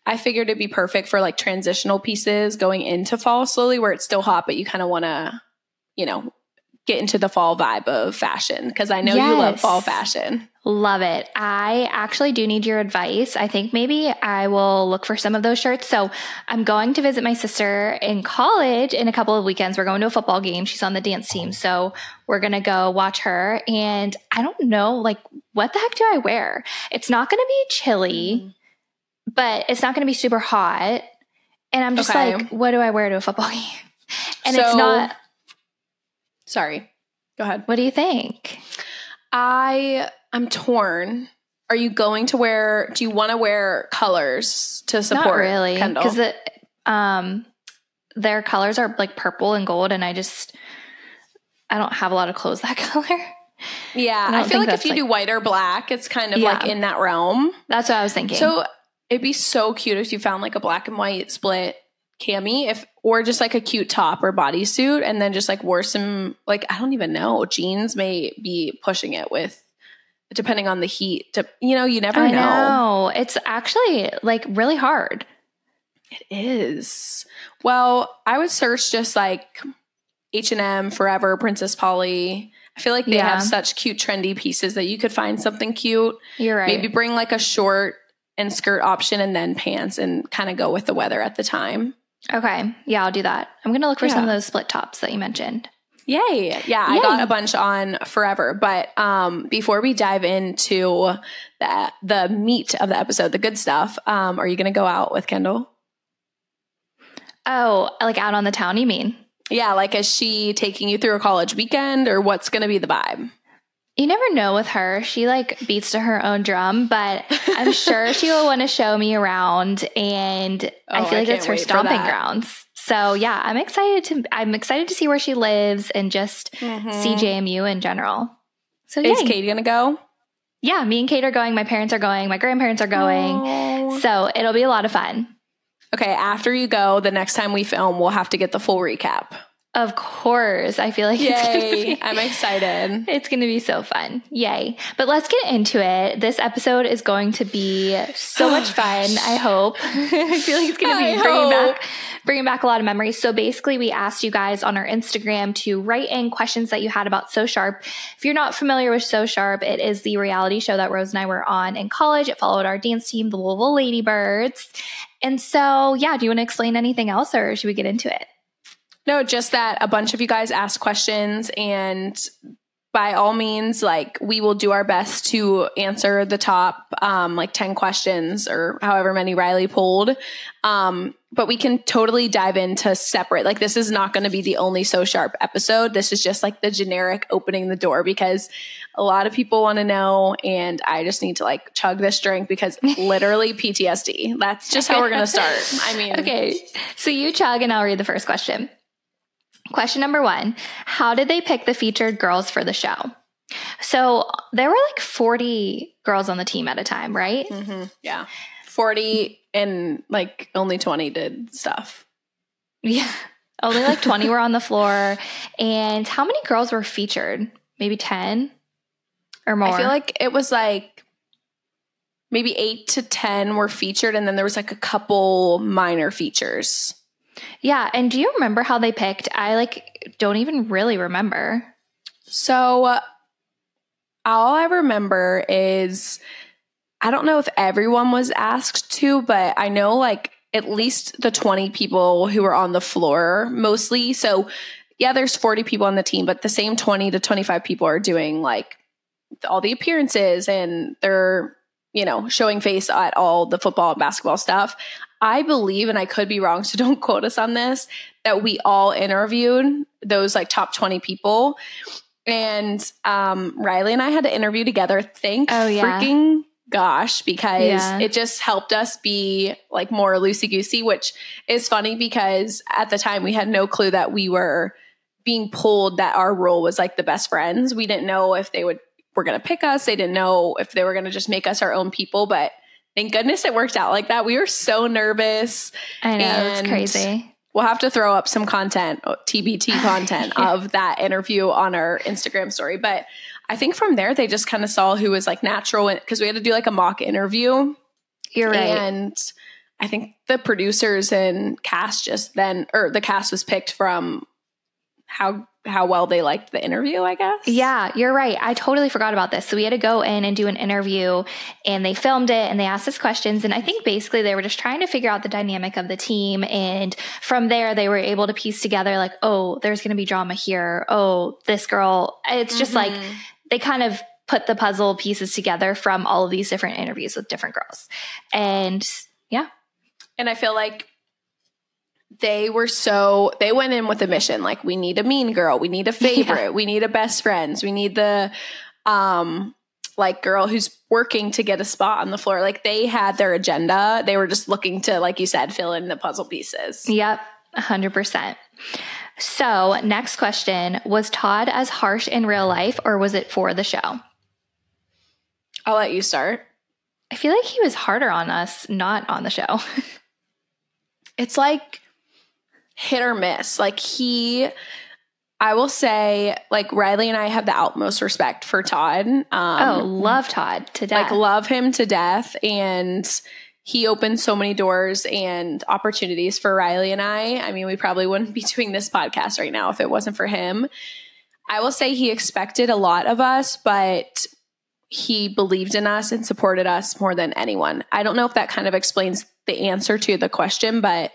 I figured it'd be perfect for like transitional pieces going into fall slowly where it's still hot, but you kind of want to, you know, get into the fall vibe of fashion because I know yes. you love fall fashion. Love it. I actually do need your advice. I think maybe I will look for some of those shirts. So I'm going to visit my sister in college in a couple of weekends. We're going to a football game. She's on the dance team. So we're going to go watch her. And I don't know, like, what the heck do I wear? It's not going to be chilly, but it's not going to be super hot. And I'm just okay. like, what do I wear to a football game? And so, it's not Sorry. Go ahead. What do you think? I I'm torn. Are you going to wear do you want to wear colors to support Not really because the um their colors are like purple and gold and I just I don't have a lot of clothes that color. Yeah, I, I feel like if you like, do white or black, it's kind of yeah, like in that realm. That's what I was thinking. So it'd be so cute if you found like a black and white split cami if or just like a cute top or bodysuit and then just like wore some like I don't even know jeans may be pushing it with depending on the heat to, you know you never I know. know. It's actually like really hard. It is. Well I would search just like H&M Forever Princess Polly. I feel like they yeah. have such cute trendy pieces that you could find something cute. You're right. Maybe bring like a short and skirt option and then pants and kind of go with the weather at the time Okay. Yeah, I'll do that. I'm going to look for yeah. some of those split tops that you mentioned. Yay. Yeah, Yay. I got a bunch on forever. But um, before we dive into the, the meat of the episode, the good stuff, um, are you going to go out with Kendall? Oh, like out on the town, you mean? Yeah, like is she taking you through a college weekend or what's going to be the vibe? You never know with her. She like beats to her own drum, but I'm sure she will want to show me around and oh, I feel like it's her stomping grounds. So yeah, I'm excited to I'm excited to see where she lives and just mm-hmm. see JMU in general. So Is Katie gonna go? Yeah, me and Cade are going, my parents are going, my grandparents are going. Oh. So it'll be a lot of fun. Okay, after you go, the next time we film, we'll have to get the full recap. Of course. I feel like Yay. It's going to be, I'm excited. It's going to be so fun. Yay. But let's get into it. This episode is going to be so much fun, I hope. I feel like it's going to be I bringing hope. back bringing back a lot of memories. So basically, we asked you guys on our Instagram to write in questions that you had about So Sharp. If you're not familiar with So Sharp, it is the reality show that Rose and I were on in college. It followed our dance team, the Louisville Ladybirds. And so, yeah, do you want to explain anything else or should we get into it? No, just that a bunch of you guys asked questions and by all means, like we will do our best to answer the top um, like 10 questions or however many Ryleigh pulled. Um, but we can totally dive into separate. Like this is not going to be the only So Sharp episode. This is just like the generic opening the door because a lot of people want to know and I just need to like chug this drink because literally PTSD. That's just how we're going to start. I mean, okay. So you chug and I'll read the first question. Question number one How did they pick the featured girls for the show? So there were like 40 girls on the team at a time, right? Mm-hmm. Yeah. 40 and like only 20 did stuff. Yeah. Only like 20 were on the floor. And how many girls were featured? Maybe 10 or more? I feel like it was like maybe eight to 10 were featured. And then there was like a couple minor features. Yeah, and do you remember how they picked? I like don't even really remember. So uh, all I remember is I don't know if everyone was asked to, but I know like at least the 20 people who were on the floor mostly. So yeah, there's 40 people on the team, but the same 20 to 25 people are doing like all the appearances and they're you know, showing face at all the football and basketball stuff. I believe, and I could be wrong, so don't quote us on this, that we all interviewed those like top 20 people. And um, Ryleigh and I had to interview together. Thank oh, yeah. freaking gosh, because yeah. it just helped us be like more loosey goosey, which is funny because at the time we had no clue that we were being pulled that our role was like the best friends. We didn't know if they would were going to pick us. They didn't know if they were going to just make us our own people, but thank goodness it worked out like that. We were so nervous. I know, it's crazy. We'll have to throw up some content, oh, TBT content yeah. of that interview on our Instagram story. But I think from there, they just kind of saw who was like natural because we had to do like a mock interview. You're right. And I think the producers and cast just then, or the cast was picked from how how well they liked the interview, I guess. Yeah, you're right. I totally forgot about this. So we had to go in and do an interview and they filmed it and they asked us questions. And I think basically they were just trying to figure out the dynamic of the team. And from there, they were able to piece together, like, oh, there's going to be drama here. Oh, this girl. It's just mm-hmm. like they kind of put the puzzle pieces together from all of these different interviews with different girls. And yeah. And I feel like they were so they went in with a mission like we need a mean girl we need a favorite yeah. we need a best friends we need the um like girl who's working to get a spot on the floor. Like they had their agenda. They were just looking to like you said fill in the puzzle pieces. Yep 100% so next question. Was todd as harsh in real life or was it for the show? I'll let you start. I feel like he was harder on us not on the show. It's like hit or miss. Like he, I will say, like Ryleigh and I have the utmost respect for Todd. Um, oh, love Todd to death. Like love him to death, and he opened so many doors and opportunities for Ryleigh and I. I mean, we probably wouldn't be doing this podcast right now if it wasn't for him. I will say he expected a lot of us, but he believed in us and supported us more than anyone. I don't know if that kind of explains the answer to the question, but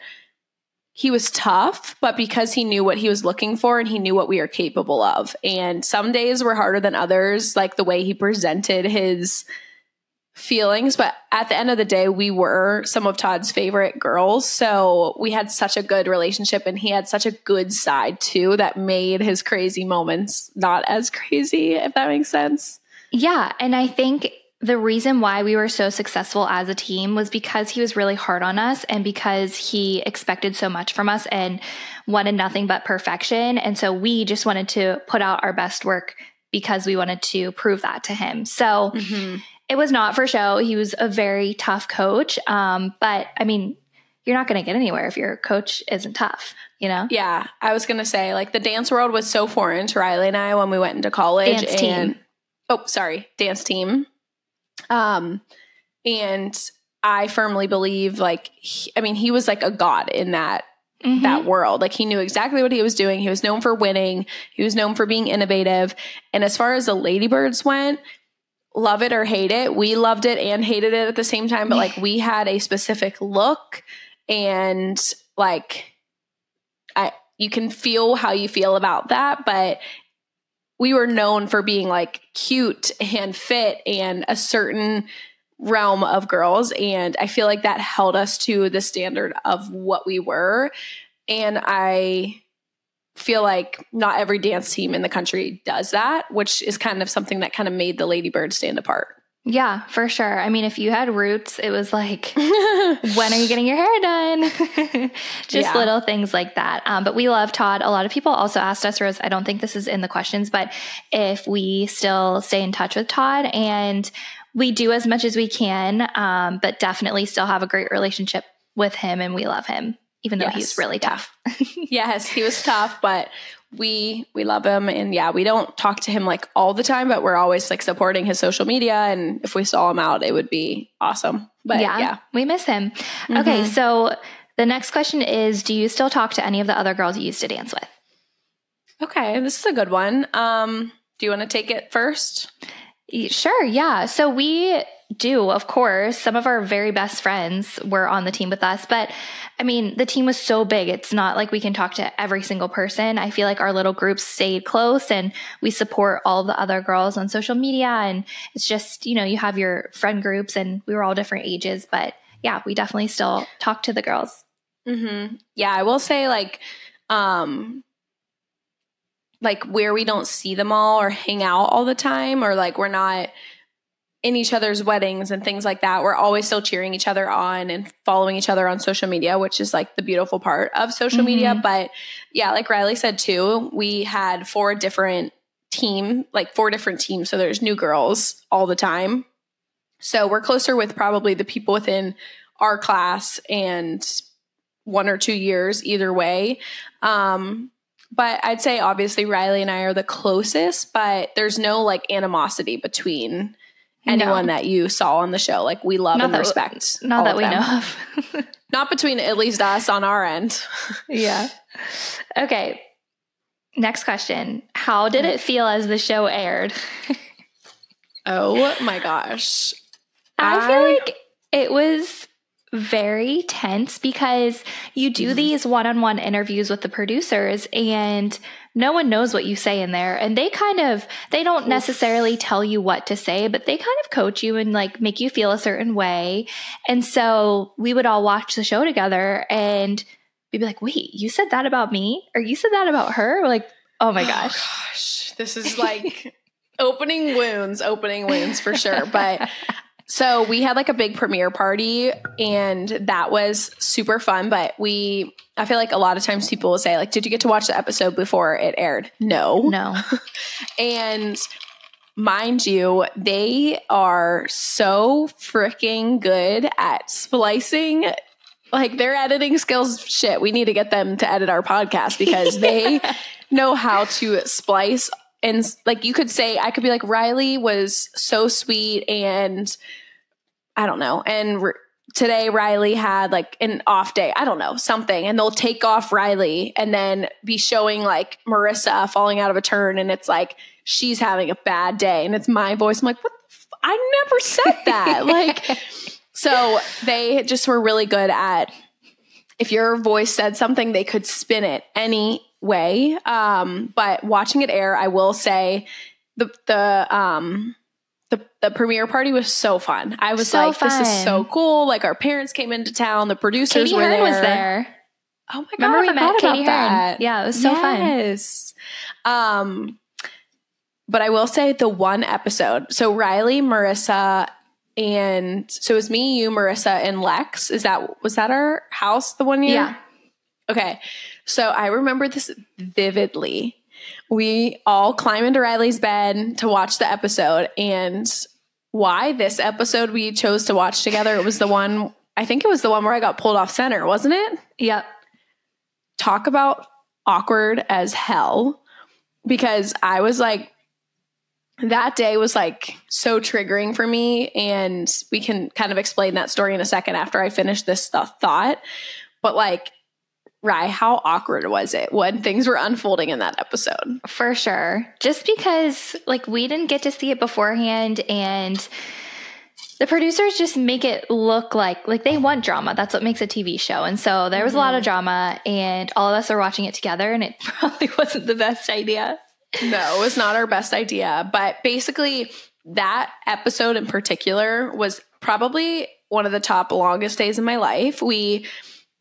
he was tough, but because he knew what he was looking for and he knew what we are capable of. And some days were harder than others, like the way he presented his feelings. But at the end of the day, we were some of Todd's favorite girls. So we had such a good relationship and he had such a good side too that made his crazy moments not as crazy, if that makes sense. Yeah. And I think the reason why we were so successful as a team was because he was really hard on us and because he expected so much from us and wanted nothing but perfection. And so we just wanted to put out our best work because we wanted to prove that to him. So mm-hmm. it was not for show. He was a very tough coach. Um, but I mean, you're not going to get anywhere if your coach isn't tough, you know? Yeah. I was going to say, like, the dance world was so foreign to Ryleigh and I when we went into college. Dance and, team. Oh, sorry. Dance team. Um, and I firmly believe, like, he, I mean, he was like a god in that Mhm. that world. Like he knew exactly what he was doing. He was known for winning. He was known for being innovative. And as far as the Ladybirds went, love it or hate it, we loved it and hated it at the same time. But like we had a specific look and like I you can feel how you feel about that, but we were known for being like cute and fit and a certain realm of girls and i feel like that held us to the standard of what we were. And i feel like not every dance team in the country does that which is kind of something that kind of made the ladybird stand apart Yeah, for sure. I mean, if you had roots, it was like, when are you getting your hair done? Just Yeah. little things like that. Um, but we love Todd. A lot of people also asked us, Rose, I don't think this is in the questions, but if we still stay in touch with Todd and we do as much as we can, um, but definitely still have a great relationship with him and we love him, even though Yes. he's really tough. yes he was tough but we we love him and yeah we don't talk to him like all the time but we're always like supporting his social media and if we saw him out it would be awesome but yeah, yeah, we miss him. Okay, Mhm. so the next question is Do you still talk to any of the other girls you used to dance with? okay this is a good one um do you want to take it first Sure, yeah. So we do, of course. Some of our very best friends were on the team with us, but I mean, the team was so big. It's not like we can talk to every single person. I feel like our little groups stayed close and we support all the other girls on social media. And it's just, you know, you have your friend groups and we were all different ages, but yeah, we definitely still talk to the girls. Mm-hmm. Yeah, I will say like um like where we don't see them all or hang out all the time or like we're not in each other's weddings and things like that. We're always still cheering each other on and following each other on social media, which is like the beautiful part of social media. Mhm. But yeah, like Ryleigh said too, we had four different team, like four different teams. So there's new girls all the time. So we're closer with probably the people within our class and one or two years either way. Um, but I'd say obviously Ryleigh and I are the closest, but there's no like animosity between anyone No. that you saw on the show. Like we love Not and that- respect. Not that we them. know of. Not between at least us on our end. Yeah. Okay. Next question. How did it feel as the show aired? Oh my gosh. I feel like it was very tense because you do Mhm. these one on one interviews with the producers and no one knows what you say in there. And they kind of, they don't necessarily tell you what to say, but they kind of coach you and like make you feel a certain way. And so we would all watch the show together and we'd be like, wait, you said that about me? Or you said that about her? We're like, oh my oh gosh. gosh. This is like opening wounds, opening wounds for sure. But so we had like a big premiere party and that was super fun. But we, I feel like a lot of times people will say, like, did you get to watch the episode before it aired? No. no. And mind you, they are so freaking good at splicing. Like their editing skills, shit, we need to get them to edit our podcast because they know how to splice. And like you could say, I could be like, Ryleigh was so sweet and I don't know. And r- today Ryleigh had like an off day. I don't know, something. And they'll take off Ryleigh and then be showing like Marissa falling out of a turn. And it's like, she's having a bad day. And it's my voice. I'm like, what? The f- I never said that. like, so they just were really good at if your voice said something, they could spin it any way. Um, but watching it air, I will say the the um the the premiere party was so fun. I was So like, this is so cool. Like our parents came into town, the producers Katie were Hearn there. was there. Oh my god! Remember we met Katie Hearn? that. Yeah, it was so fun. Yes. Um, but I will say the one episode. So Ryleigh, Marissa, and so it was me, you, Marissa, and Lex. Is that was that our house the one year? Yeah. Okay. So I remember this vividly. We all climb into Ryleigh's bed to watch the episode. And why this episode we chose to watch together, it was the one I think it was the one where I got pulled off center, wasn't it? Yep. Talk about awkward as hell because I was like, that day was like so triggering for me. And we can kind of explain that story in a second after I finish this stuff thought. But like, Ry, how awkward was it when things were unfolding in that episode? For sure. Just because like we didn't get to see it beforehand and the producers just make it look like like they want drama. That's what makes a TV show. And so there was a lot of mm-hmm. drama and all of us are watching it together and it probably wasn't the best idea. No, it was not our best idea. But basically that episode in particular was probably one of the top longest days of my life. We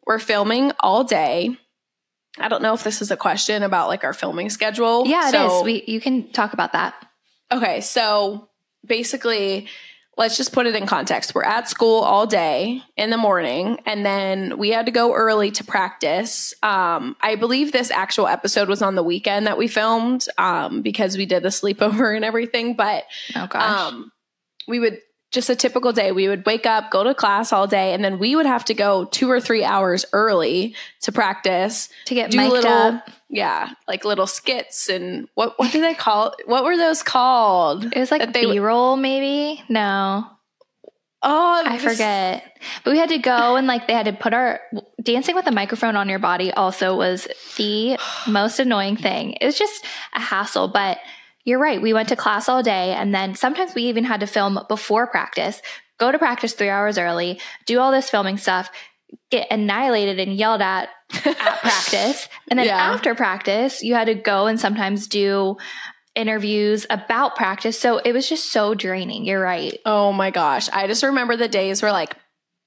we're filming all day. I don't know if this is a question about like our filming schedule. Yeah, so, it is. We you can talk about that. Okay, so basically let's just put it in context. We're at school all day in the morning, and then we had to go early to practice. Um, I believe this actual episode was on the weekend that we filmed um, because we did the sleepover and everything. But oh gosh. Um, we would just a typical day, we would wake up, go to class all day, and then we would have to go two or three hours early to practice to get do little, up. yeah, like little skits and what what do they call? What were those called? It was like B roll, maybe. No, oh, I forget. But we had to go and like they had to put our dancing with a microphone on your body. Also, was the most annoying thing. It was just a hassle, but you're right. We went to class all day and then sometimes we even had to film before practice, go to practice three hours early, do all this filming stuff, get annihilated and yelled at at practice. And then yeah. after practice, you had to go and sometimes do interviews about practice. So it was just so draining. You're right. Oh my gosh. I just remember the days where like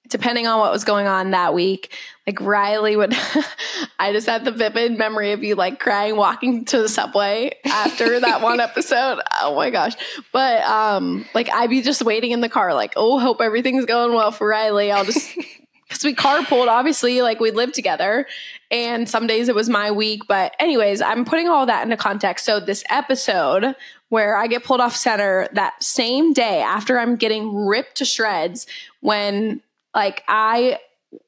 depending on what was going on that week, like Ryleigh would, I just had the vivid memory of you like crying walking to the subway after that one episode. Oh my gosh. But um, like I'd be just waiting in the car, like, oh, hope everything's going well for Ryleigh. I'll just, because we carpooled, obviously, like we lived together. And some days it was my week. But, anyways, I'm putting all that into context. So, this episode where I get pulled off center that same day after I'm getting ripped to shreds when like I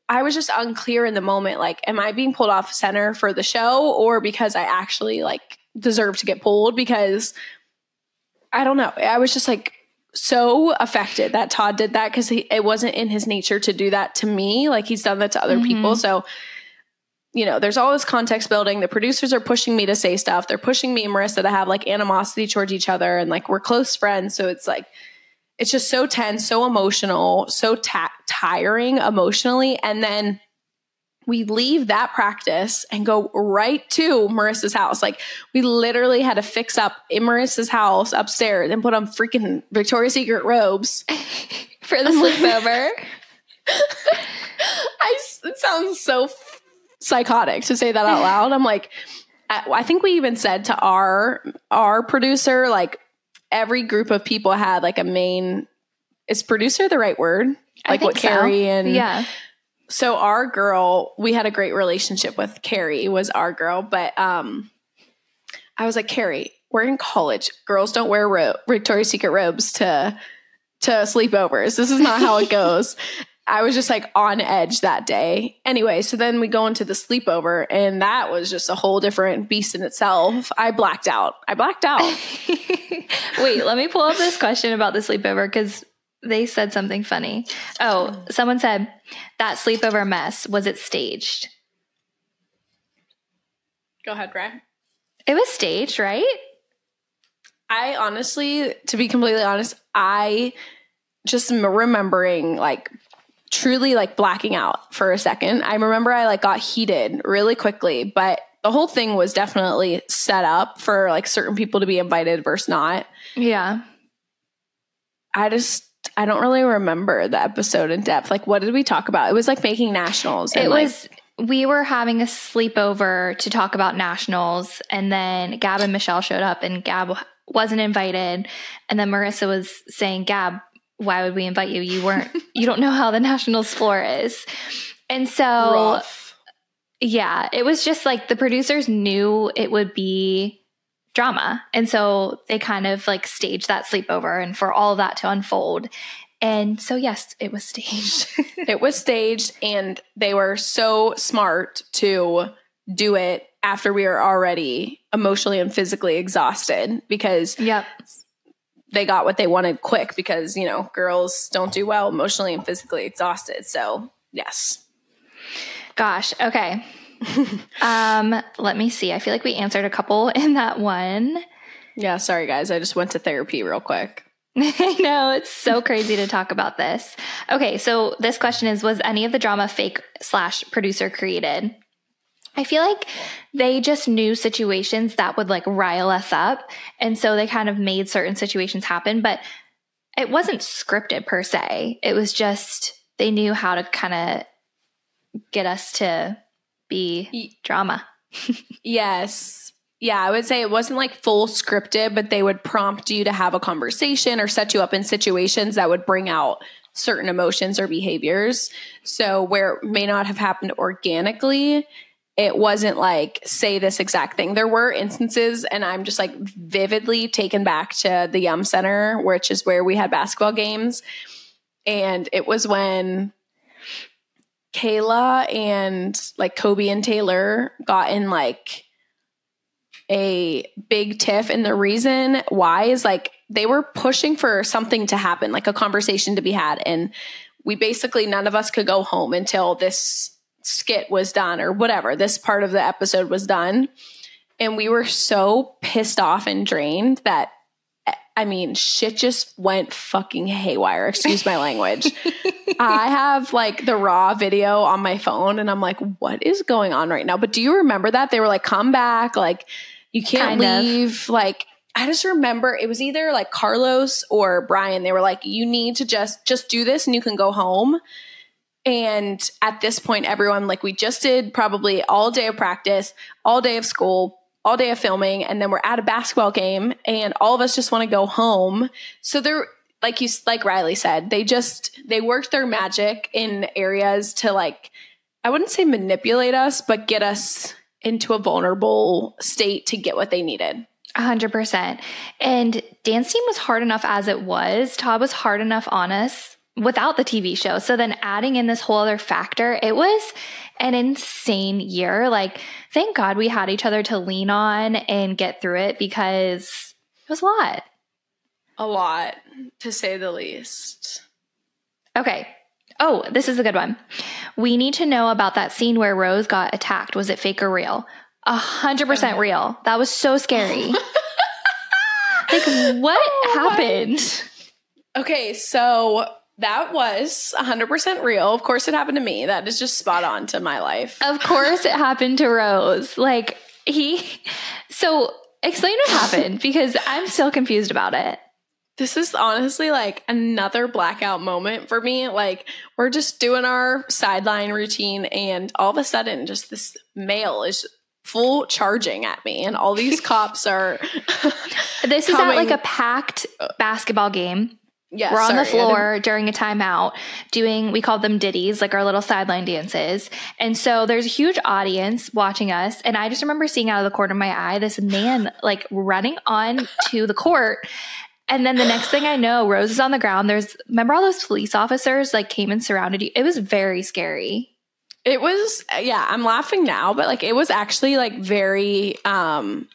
I was just unclear in the moment like am I being pulled off center for the show or because I actually like deserve to get pulled because I don't know. I was just like so affected that Todd did that because it wasn't in his nature to do that to me. Like he's done that to other mm-hmm. people. So, you know, there's all this context building. The producers are pushing me to say stuff. They're pushing me and Marissa to have like animosity towards each other. And like we're close friends. So it's like, it's just so tense, so emotional, so ta- tiring emotionally. And then we leave that practice and go right to Marissa's house. Like we literally had to fix up in Marissa's house upstairs and put on freaking Victoria's Secret robes for the sleepover. I, it sounds so psychotic to say that out loud. I'm like, I, I think we even said to our our producer, like every group of people had like a main is producer the right word? Like what so. Carrie and yeah. So our girl, we had a great relationship with Carrie was our girl, but um I was like, Carrie, we're in college. Girls don't wear ro- Victoria's Secret robes to to sleepovers. This is not how it goes. I was just like on edge that day. Anyway, so then we go into the sleepover, and that was just a whole different beast in itself. I blacked out. I blacked out. Wait, let me pull up this question about the sleepover because they said something funny. Oh, someone said that sleepover mess was it staged? Go ahead, Brad. It was staged, right? I honestly, to be completely honest, I just remembering like truly like blacking out for a second. I remember I like got heated really quickly, but the whole thing was definitely set up for like certain people to be invited versus not. Yeah. I just I don't really remember the episode in depth. Like what did we talk about? It was like making nationals. it was we were having a sleepover to talk about nationals and then Gab and Michelle showed up and Gab wasn't invited and then Marissa was saying Gab why would we invite you? You weren't, you don't know how the Nationals floor is. And so, Rough. yeah, it was just like the producers knew it would be drama. And so they kind of like staged that sleepover and for all of that to unfold. And so, yes, it was staged. it was staged, and they were so smart to do it after we were already emotionally and physically exhausted because yep. They got what they wanted quick because, you know, girls don't do well emotionally and physically exhausted. So, yes. Gosh, okay. um, let me see. I feel like we answered a couple in that one. Yeah, sorry guys. I just went to therapy real quick. I know it's so crazy to talk about this. Okay, so this question is: Was any of the drama fake slash producer created? I feel like they just knew situations that would like rile us up, and so they kind of made certain situations happen. But it wasn't scripted per se. It was just they knew how to kind of get us to be drama. yes, yeah, I would say it wasn't like full scripted, but they would prompt you to have a conversation or set you up in situations that would bring out certain emotions or behaviors. So, where it may not have happened organically, it wasn't like say this exact thing. There were instances, and I'm just like vividly taken back to the Yum Center, which is where we had basketball games. And it was when Kayla and like Kobe and Taylor got in like a big tiff. And the reason why is like they were pushing for something to happen, like a conversation to be had. And we basically, none of us could go home until this skit was done or whatever, this part of the episode was done. And we were so pissed off and drained that I mean, shit just went fucking haywire. Excuse my language. I have like the raw video on my phone and I'm like, what is going on right now? But do you remember that? They were like, come back. Like, you can't kind leave. Of. Like, I just remember it was either like Carlos or Brian. They were like, you need to just just do this and you can go home. And at this point, everyone like we just did probably all day of practice, all day of school, all day of filming, and then we're at a basketball game, and all of us just want to go home. So they're like you like Ryleigh said, they just they worked their magic in areas to like I wouldn't say manipulate us, but get us into a vulnerable state to get what they needed. 100%. And dance team was hard enough as it was. Todd was hard enough on us without the TV show. So then adding in this whole other factor, it was an insane year. Like, thank God we had each other to lean on and get through it because it was a lot. A lot, to say the least. Okay. Oh, this is a good one. We need to know about that scene where Rose got attacked. Was it fake or real? A hundred percent real. That was so scary. like what oh happened? Okay, so that was 100% real. Of course, it happened to me. That is just spot on to my life. Of course, it happened to Rose. Like, he. So, explain what happened because I'm still confused about it. This is honestly like another blackout moment for me. Like, we're just doing our sideline routine, and all of a sudden, just this male is full charging at me, and all these cops are. this is at like a packed basketball game. Yeah, we're on sorry, the floor during a timeout doing we call them ditties, like our little sideline dances. And so there's a huge audience watching us. And I just remember seeing out of the corner of my eye this man like running on to the court and then the next thing I know, Rose is on the ground. There's remember all those police officers like came and surrounded you. It was very scary. It was yeah, I'm laughing now, but like it was actually like very um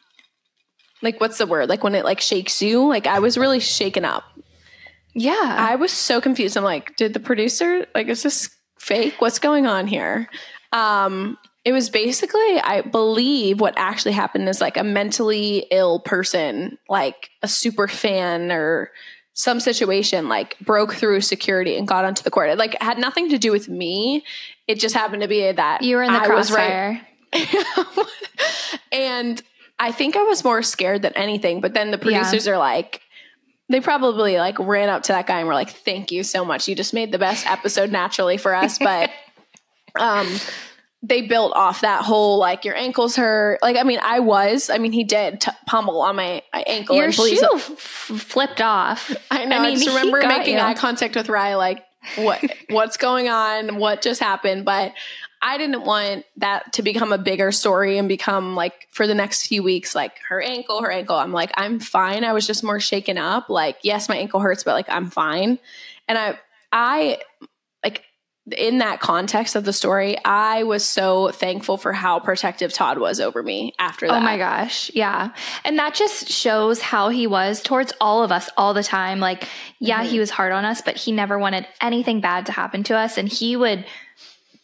like what's the word? Like when it like shakes you. Like I was really shaken up. Yeah. I was so confused. I'm like, did the producer like is this fake? What's going on here? Um it was basically, I believe, what actually happened is like a mentally ill person, like a super fan or some situation, like broke through security and got onto the court. It like had nothing to do with me. It just happened to be that you were in the I crossfire. Right. and I think I was more scared than anything. But then the producers yeah. are like, they probably like ran up to that guy and were like, "Thank you so much. You just made the best episode naturally for us." But um they built off that whole like your ankles hurt. Like I mean, I was. I mean, he did t- pummel on my, my ankle. Your shoe f- flipped off. I know. I, mean, I just remember making you. eye contact with Ry, like what what's going on, what just happened. But I didn't want that to become a bigger story and become like for the next few weeks, like her ankle, her ankle. I'm like, I'm fine. I was just more shaken up. Like, yes, my ankle hurts, but like I'm fine. And I, I like in that context of the story, I was so thankful for how protective Todd was over me after that. Oh my gosh. Yeah. And that just shows how he was towards all of us all the time. Like, yeah, mm-hmm. he was hard on us, but he never wanted anything bad to happen to us. And he would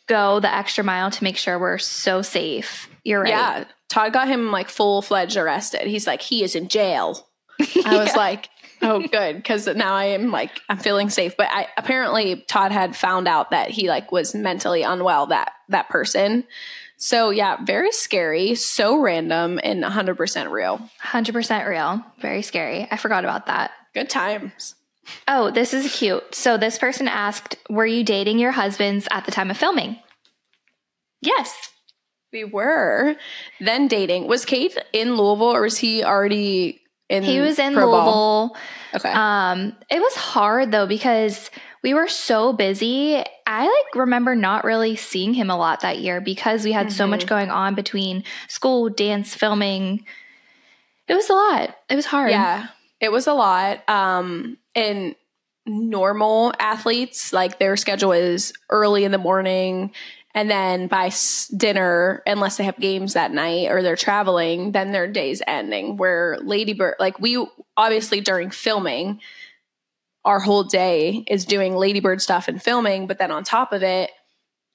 go the extra mile to make sure we're so safe. You're right. Yeah. Todd got him like full fledged arrested. He's like, he is in jail. I was like, oh, good. Because now I am like, I'm feeling safe. But I apparently Todd had found out that he like was mentally unwell, that, that person. So yeah, very scary, so random and 100% real. 100% real. Very scary. I forgot about that. Good times. Oh, this is cute. So this person asked, "Were you dating your husbands at the time of filming?" Yes. We were then dating. Was Cade in Louisville or was he already in He was in Louisville. Ball? Okay. Um it was hard though because we were so busy. I like remember not really seeing him a lot that year because we had mm-hmm. so much mm-hmm. going on between school, dance, filming. It was a lot. It was hard. Yeah. It was a lot. Um and normal athletes, like their schedule is early in the morning and then by dinner unless they have games that night or they're traveling then their day's ending where ladybird like we obviously during filming our whole day is doing ladybird stuff and filming but then on top of it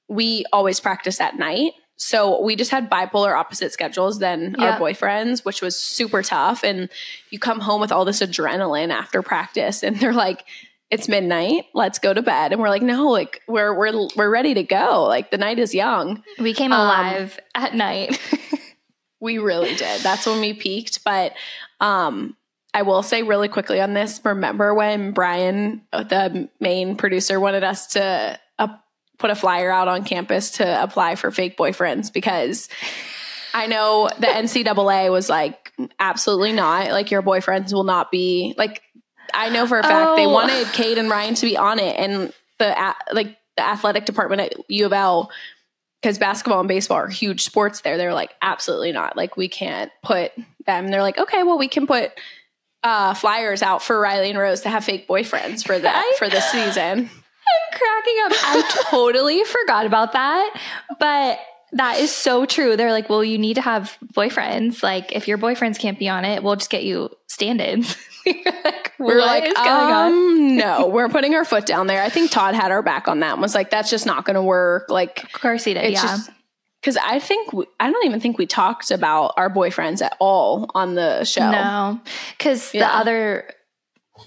we always practice at night so we just had bipolar opposite schedules than yeah. our boyfriends, which was super tough. And you come home with all this adrenaline after practice, and they're like, "It's midnight. Let's go to bed." And we're like, "No, like we're we're we're ready to go. Like the night is young." We came alive um, at night. we really did. That's when we peaked. But um, I will say really quickly on this. Remember when Brian, the main producer, wanted us to put a flyer out on campus to apply for fake boyfriends because I know the NCAA was like, absolutely not. Like, your boyfriends will not be like, I know for a fact oh. they wanted Cade and Ryan to be on it. And the, like, the athletic department at U of L, because basketball and baseball are huge sports there, they're like, absolutely not. Like, we can't put them. They're like, okay, well, we can put uh, flyers out for Ryleigh and Rose to have fake boyfriends for that for this season cracking up. I totally forgot about that. But that is so true. They're like, well, you need to have boyfriends. Like, if your boyfriends can't be on it, we'll just get you stand-ins. like, we're like, um, no, we're putting our foot down there. I think Todd had our back on that and was like, that's just not going to work. Like, of course he did. yeah. because I think we, I don't even think we talked about our boyfriends at all on the show. No, because yeah. the other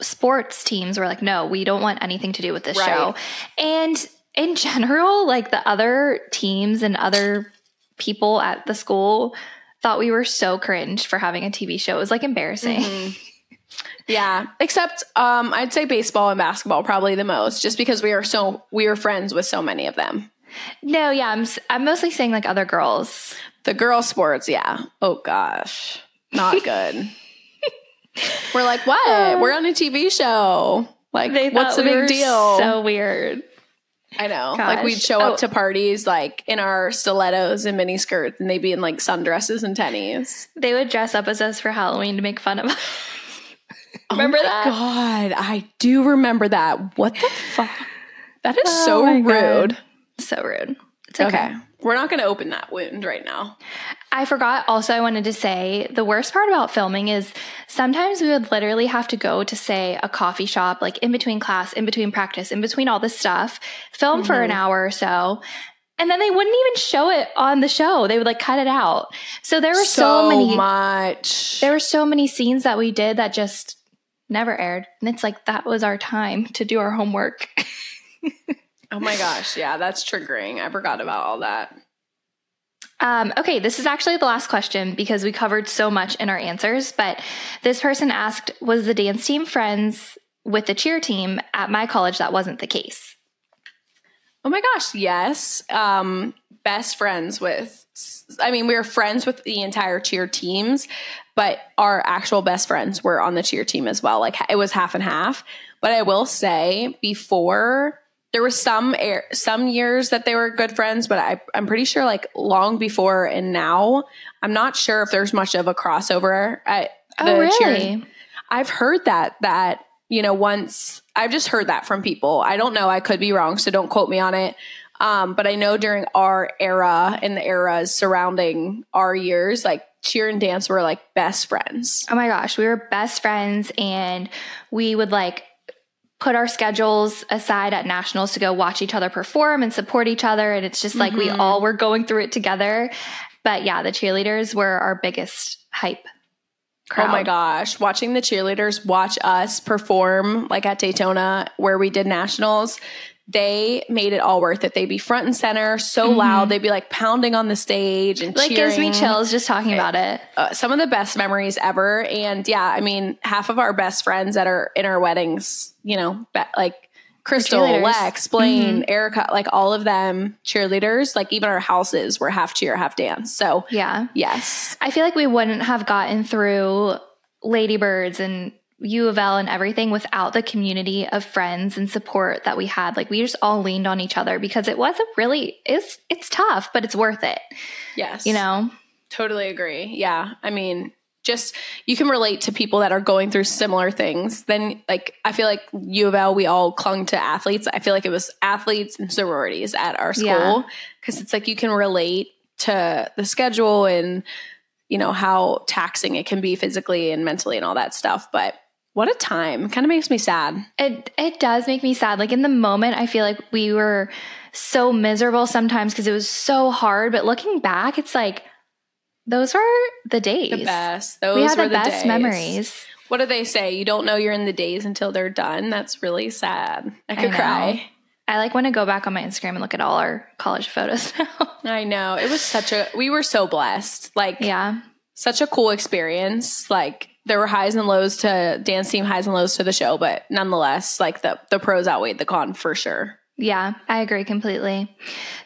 sports teams were like, no, we don't want anything to do with this right. show. And in general, like the other teams and other people at the school thought we were so cringe for having a TV show. It was like embarrassing. Mm-hmm. Yeah, except um, I'd say baseball and basketball probably the most, just because we are so we are friends with so many of them. No, yeah, I'm I'm mostly saying like other girls. The girl sports, yeah. Oh gosh, not good. We're like, what? We're on a TV show. Like, what's the we big deal? So weird. I know. Gosh. Like we'd show oh. up to parties like in our stilettos and mini skirts, and they'd be in like sundresses and tennies. They would dress up as us for Halloween to make fun of us. Oh remember oh that? God, I do remember that. What the fuck? That is oh so rude. God. So rude. It's okay. okay. We're not going to open that wound right now. I forgot also, I wanted to say the worst part about filming is sometimes we would literally have to go to, say, a coffee shop, like in between class, in between practice, in between all this stuff, film mm-hmm. for an mm-hmm. hour or so. And then they wouldn't even show it on the show. They would like cut it out. So there were so, so many much. There were so many scenes that we did that just never aired. And it's like that was our time to do our homework. Oh my gosh. Yeah, that's triggering. I forgot about all that. Um, okay, this is actually the last question because we covered so much in our answers. But this person asked Was the dance team friends with the cheer team at my college? That wasn't the case. Oh my gosh, yes. Um, best friends with, I mean, we were friends with the entire cheer teams, but our actual best friends were on the cheer team as well. Like it was half and half. But I will say, before there was some air, some years that they were good friends, but I, I'm pretty sure like long before and now, I'm not sure if there's much of a crossover at the oh, really? I've heard that that you know once I've just heard that from people. I don't know. I could be wrong, so don't quote me on it. Um, but I know during our era and the eras surrounding our years, like cheer and dance were like best friends. Oh my gosh, we were best friends and we would like put our schedules aside at nationals to go watch each other perform and support each other. And it's just like we Mhm. all were going through it together. But yeah, the cheerleaders were our biggest hype. Crowd. Oh my gosh, watching the cheerleaders watch us perform like at Daytona where we did nationals, they made it all worth it. They'd be front and center, so loud. They'd be like pounding on the stage and Mm-hmm. Like gives me chills just talking about it. uh, some of the best memories ever. And yeah, I mean, half of our best friends that are in our weddings, you know, like Crystal. Lex, Blaine, Erica, like all of them cheerleaders. Like even our houses were half cheer, half dance. So Yeah. yes, I feel like we wouldn't have gotten through Ladybirds and U of L and everything without the community of friends and support that we had. Like we just all leaned on each other because it wasn't really it's it's tough, but it's worth it. yes, You know? totally agree. Yeah, I mean. Just you can relate to people that are going through similar things. Then, like I feel like U of L, we all clung to athletes. I feel like it was athletes and sororities at our Yeah. school because it's like you can relate to the schedule and you know how taxing it can be physically and mentally and all that stuff but what a time kind of makes me sad It it does make me sad. Like in the moment, I feel like we were so miserable sometimes because it was so hard. But looking back, it's like those were the days. the best those we had were the, best days. memories. what do they say you don't know you're in the days until they're done that's really sad i could know. cry I like want to go back on my Instagram and look at all our college photos now. i know it was such a we were so blessed like yeah. such a cool experience like there were highs and lows to dance team highs and lows to the show but nonetheless like the the pros outweighed the con for sure Yeah, I agree completely.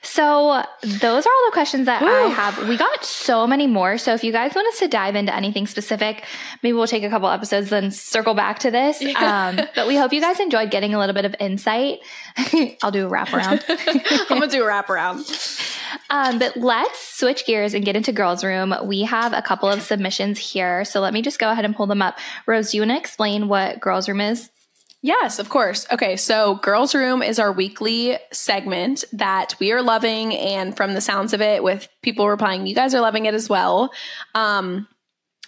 So, those are all the questions that I have. We got so many more. So, if you guys want us to dive into anything specific, maybe we'll take a couple episodes, then circle back to this. Um, but we hope you guys enjoyed getting a little bit of insight. I'll do a wraparound. i'm gonna do a wraparound Um, but let's switch gears and get into girls' room. We have a couple of submissions here. So, let me just go ahead and pull them up. Rose, do you want to explain what girls' room is? Yes, of course. Okay, so Girls Room is our weekly segment that we are loving, and from the sounds of it, with people replying, you guys are loving it as well. Um,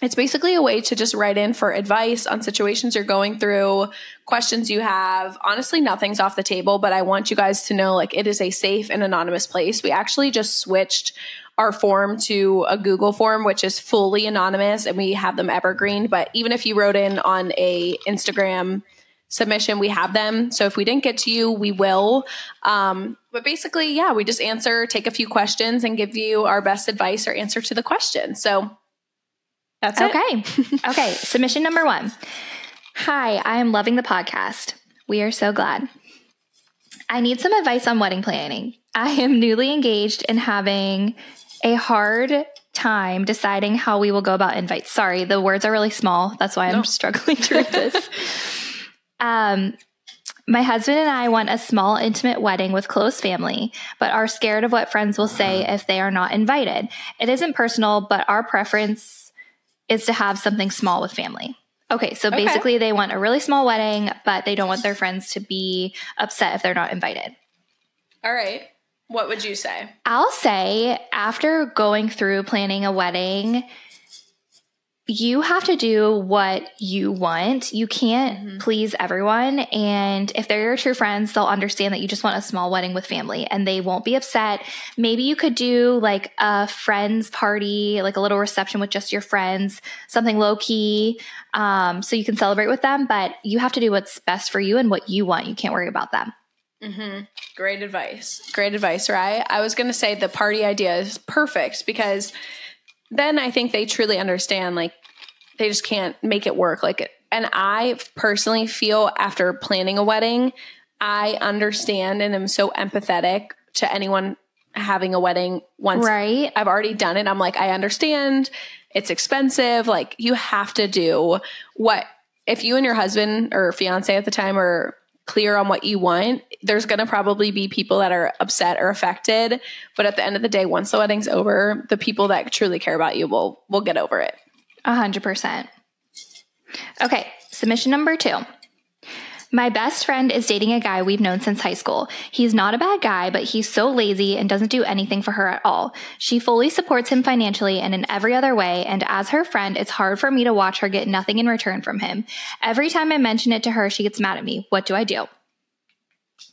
it's basically a way to just write in for advice on situations you're going through, questions you have. Honestly, nothing's off the table, but I want you guys to know like it is a safe and anonymous place. We actually just switched our form to a Google form, which is fully anonymous, and we have them evergreen. But even if you wrote in on a Instagram submission, we have them. So if we didn't get to you, we will. Um, but basically, yeah, we just answer, take a few questions, and give you our best advice or answer to the question. So that's it. Okay. okay. Submission number one. Hi, I am loving the podcast. We are so glad. I need some advice on wedding planning. I am newly engaged and having a hard time deciding how we will go about invites. Sorry, the words are really small. That's why I'm No. struggling to read this. um, my husband and I want a small, intimate wedding with close family, but are scared of what friends will say if they are not invited. It isn't personal, but our preference is to have something small with family. Okay, so Okay. basically, they want a really small wedding, but they don't want their friends to be upset if they're not invited. All right. What would you say? I'll say after going through planning a wedding, you have to do what you want. You can't please everyone. And if they're your true friends, they'll understand that you just want a small wedding with family and they won't be upset. Maybe you could do like a friends party, like a little reception with just your friends, something low key, um, so you can celebrate with them. But you have to do what's best for you and what you want. You can't worry about them. Mm-hmm. Great advice. Great advice, right? I was going to say the party idea is perfect because then I think they truly understand like they just can't make it work like. And I personally feel after planning a wedding, I understand and am so empathetic to anyone having a wedding once Right? I've already done it. I'm like, I understand it's expensive. Like, you have to do what if you and your husband or fiance at the time are clear on what you want, there's going to probably be people that are upset or affected. But at the end of the day, once the wedding's over, the people that truly care about you will will get over it. A hundred percent. Okay, submission number two. My best friend is dating a guy we've known since high school. He's not a bad guy, but he's so lazy and doesn't do anything for her at all. She fully supports him financially and in every other way, and as her friend, it's hard for me to watch her get nothing in return from him. Every time I mention it to her, she gets mad at me. What do I do?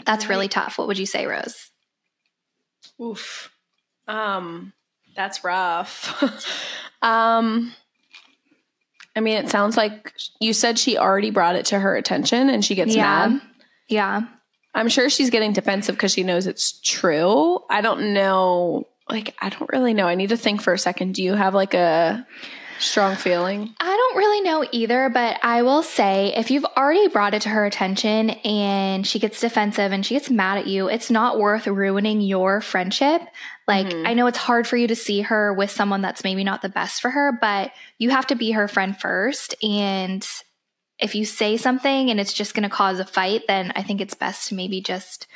That's really tough. What would you say, Rose? Oof. Um, that's rough. um, I mean, it sounds like you said she already brought it to her attention and she gets yeah. mad. Yeah. I'm sure she's getting defensive because she knows it's true. I don't know. Like, I don't really know. I need to think for a second. Do you have like a strong feeling? I don't really know either, but I will say if you've already brought it to her attention and she gets defensive and she gets mad at you, it's not worth ruining your friendship. Like, mm-hmm. I know it's hard for you to see her with someone that's maybe not the best for her, but you have to be her friend first. And if you say something and it's just going to cause a fight, then I think it's best to maybe just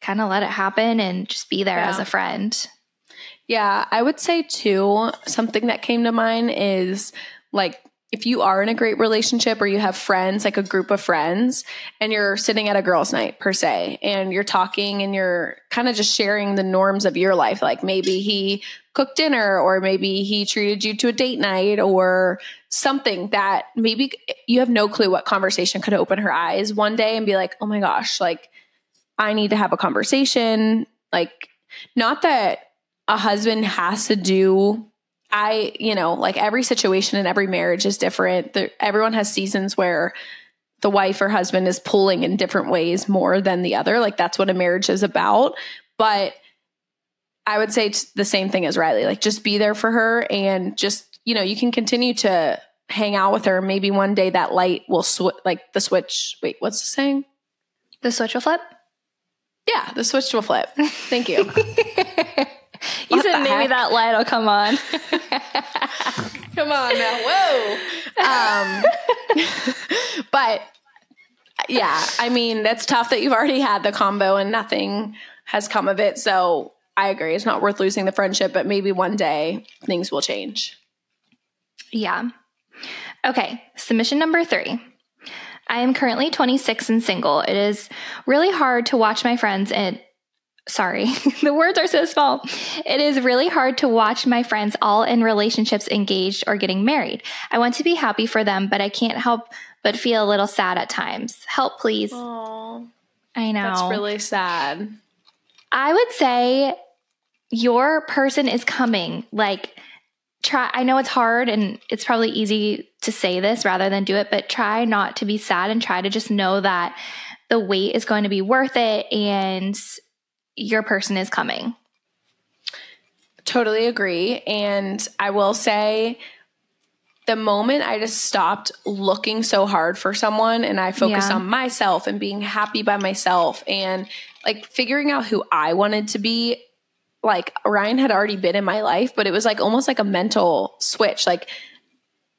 kind of let it happen and just be there yeah. as a friend. Yeah, I would say too, something that came to mind is like if you are in a great relationship or you have friends, like a group of friends, and you're sitting at a girls' night per se, and you're talking and you're kind of just sharing the norms of your life. Like maybe he cooked dinner, or maybe he treated you to a date night, or something that maybe you have no clue what conversation could open her eyes one day and be like, oh my gosh, like I need to have a conversation. Like, not that a husband has to do I, you know, like every situation and every marriage is different. The, everyone has seasons where the wife or husband is pulling in different ways more than the other. Like that's what a marriage is about. But I would say the same thing as Ryleigh. Like just be there for her and just, you know, you can continue to hang out with her. Maybe one day that light will switch, like the switch. Wait, what's the saying? The switch will flip? Yeah, the switch will flip. Thank you. you said maybe heck? that light will come on. come on now. Whoa. Um, but yeah, I mean, that's tough that you've already had the combo and nothing has come of it. So I agree. It's not worth losing the friendship, but maybe one day things will change. Yeah. Okay. Submission number three. I am currently 26 and single. It is really hard to watch my friends and sorry, the words are so small. It is really hard to watch my friends all in relationships engaged or getting married. I want to be happy for them, but I can't help but feel a little sad at times. Help, please. Aww, I know. That's really sad. I would say your person is coming. Like, try, I know it's hard and it's probably easy to say this rather than do it, but try not to be sad and try to just know that the wait is going to be worth it and your person is coming. Totally agree. And I will say, the moment I just stopped looking so hard for someone and I focused yeah. on myself and being happy by myself and like figuring out who I wanted to be, like Ryan had already been in my life, but it was like almost like a mental switch. Like,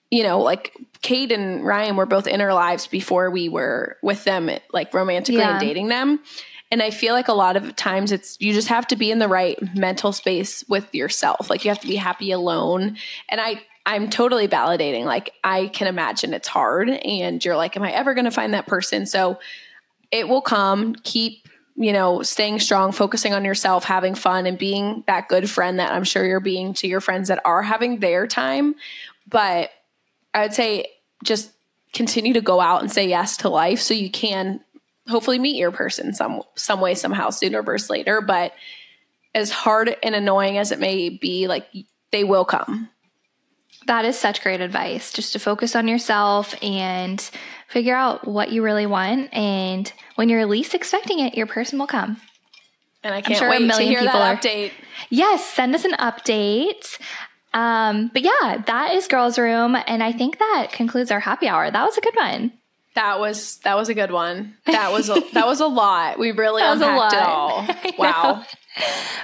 you know, like Cade and Ryan were both in our lives before we were with them, like romantically yeah. and dating them. And I feel like a lot of times it's you just have to be in the right mental space with yourself. Like you have to be happy alone. And I I'm totally validating. Like I can imagine it's hard and you're like am I ever going to find that person? So it will come. Keep you know, staying strong, focusing on yourself, having fun, and being that good friend that I'm sure you're being to your friends that are having their time. But I would say just continue to go out and say yes to life so you can hopefully meet your person some some way somehow sooner versus later but as hard and annoying as it may be like they will come. That is such great advice just to focus on yourself and figure out what you really want and when you're least expecting it your person will come. And i can't sure wait a million to hear people that update. Are, yes send us an update. Um, but yeah that is girls room and i think that concludes our happy hour. That was a good one that was that was a good one. That was a, that was a lot. We really that unpacked it all. Wow.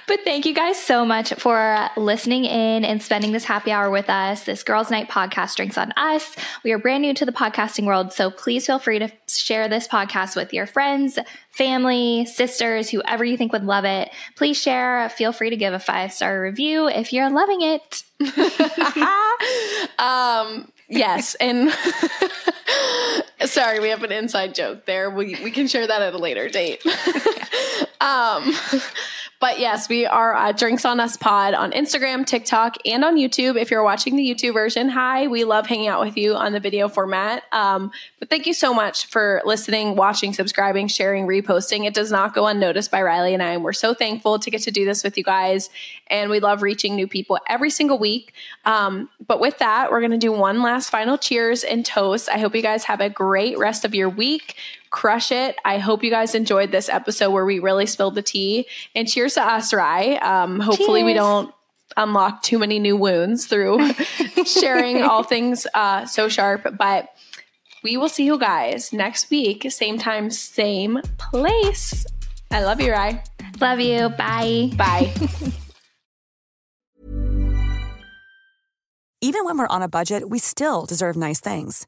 But thank you guys so much for listening in and spending this happy hour with us. This Girls Night podcast drinks on us. We are brand new to the podcasting world, so please feel free to share this podcast with your friends, family, sisters, whoever you think would love it. Please share. Feel free to give a five star review if you're loving it. um, yes, and sorry, we have an inside joke there. We we can share that at a later date. um, but yes, we are uh, Drinks on Us Pod on Instagram, TikTok, and on YouTube. If you're watching the YouTube version, hi, we love hanging out with you on the video format. Um, but thank you so much for listening, watching, subscribing, sharing, reposting. It does not go unnoticed by Ryleigh and I, and we're so thankful to get to do this with you guys. And we love reaching new people every single week. Um, but with that, we're going to do one last final cheers and toast. I hope you guys have a great rest of your week crush it. I hope you guys enjoyed this episode where we really spilled the tea. And cheers to us, Ry. Um, hopefully, cheers. we don't unlock too many new wounds through sharing all things uh, so sharp. But we will see you guys next week, same time, same place. I love you, Ry. Love you. Bye. Bye. Even when we're on a budget, we still deserve nice things.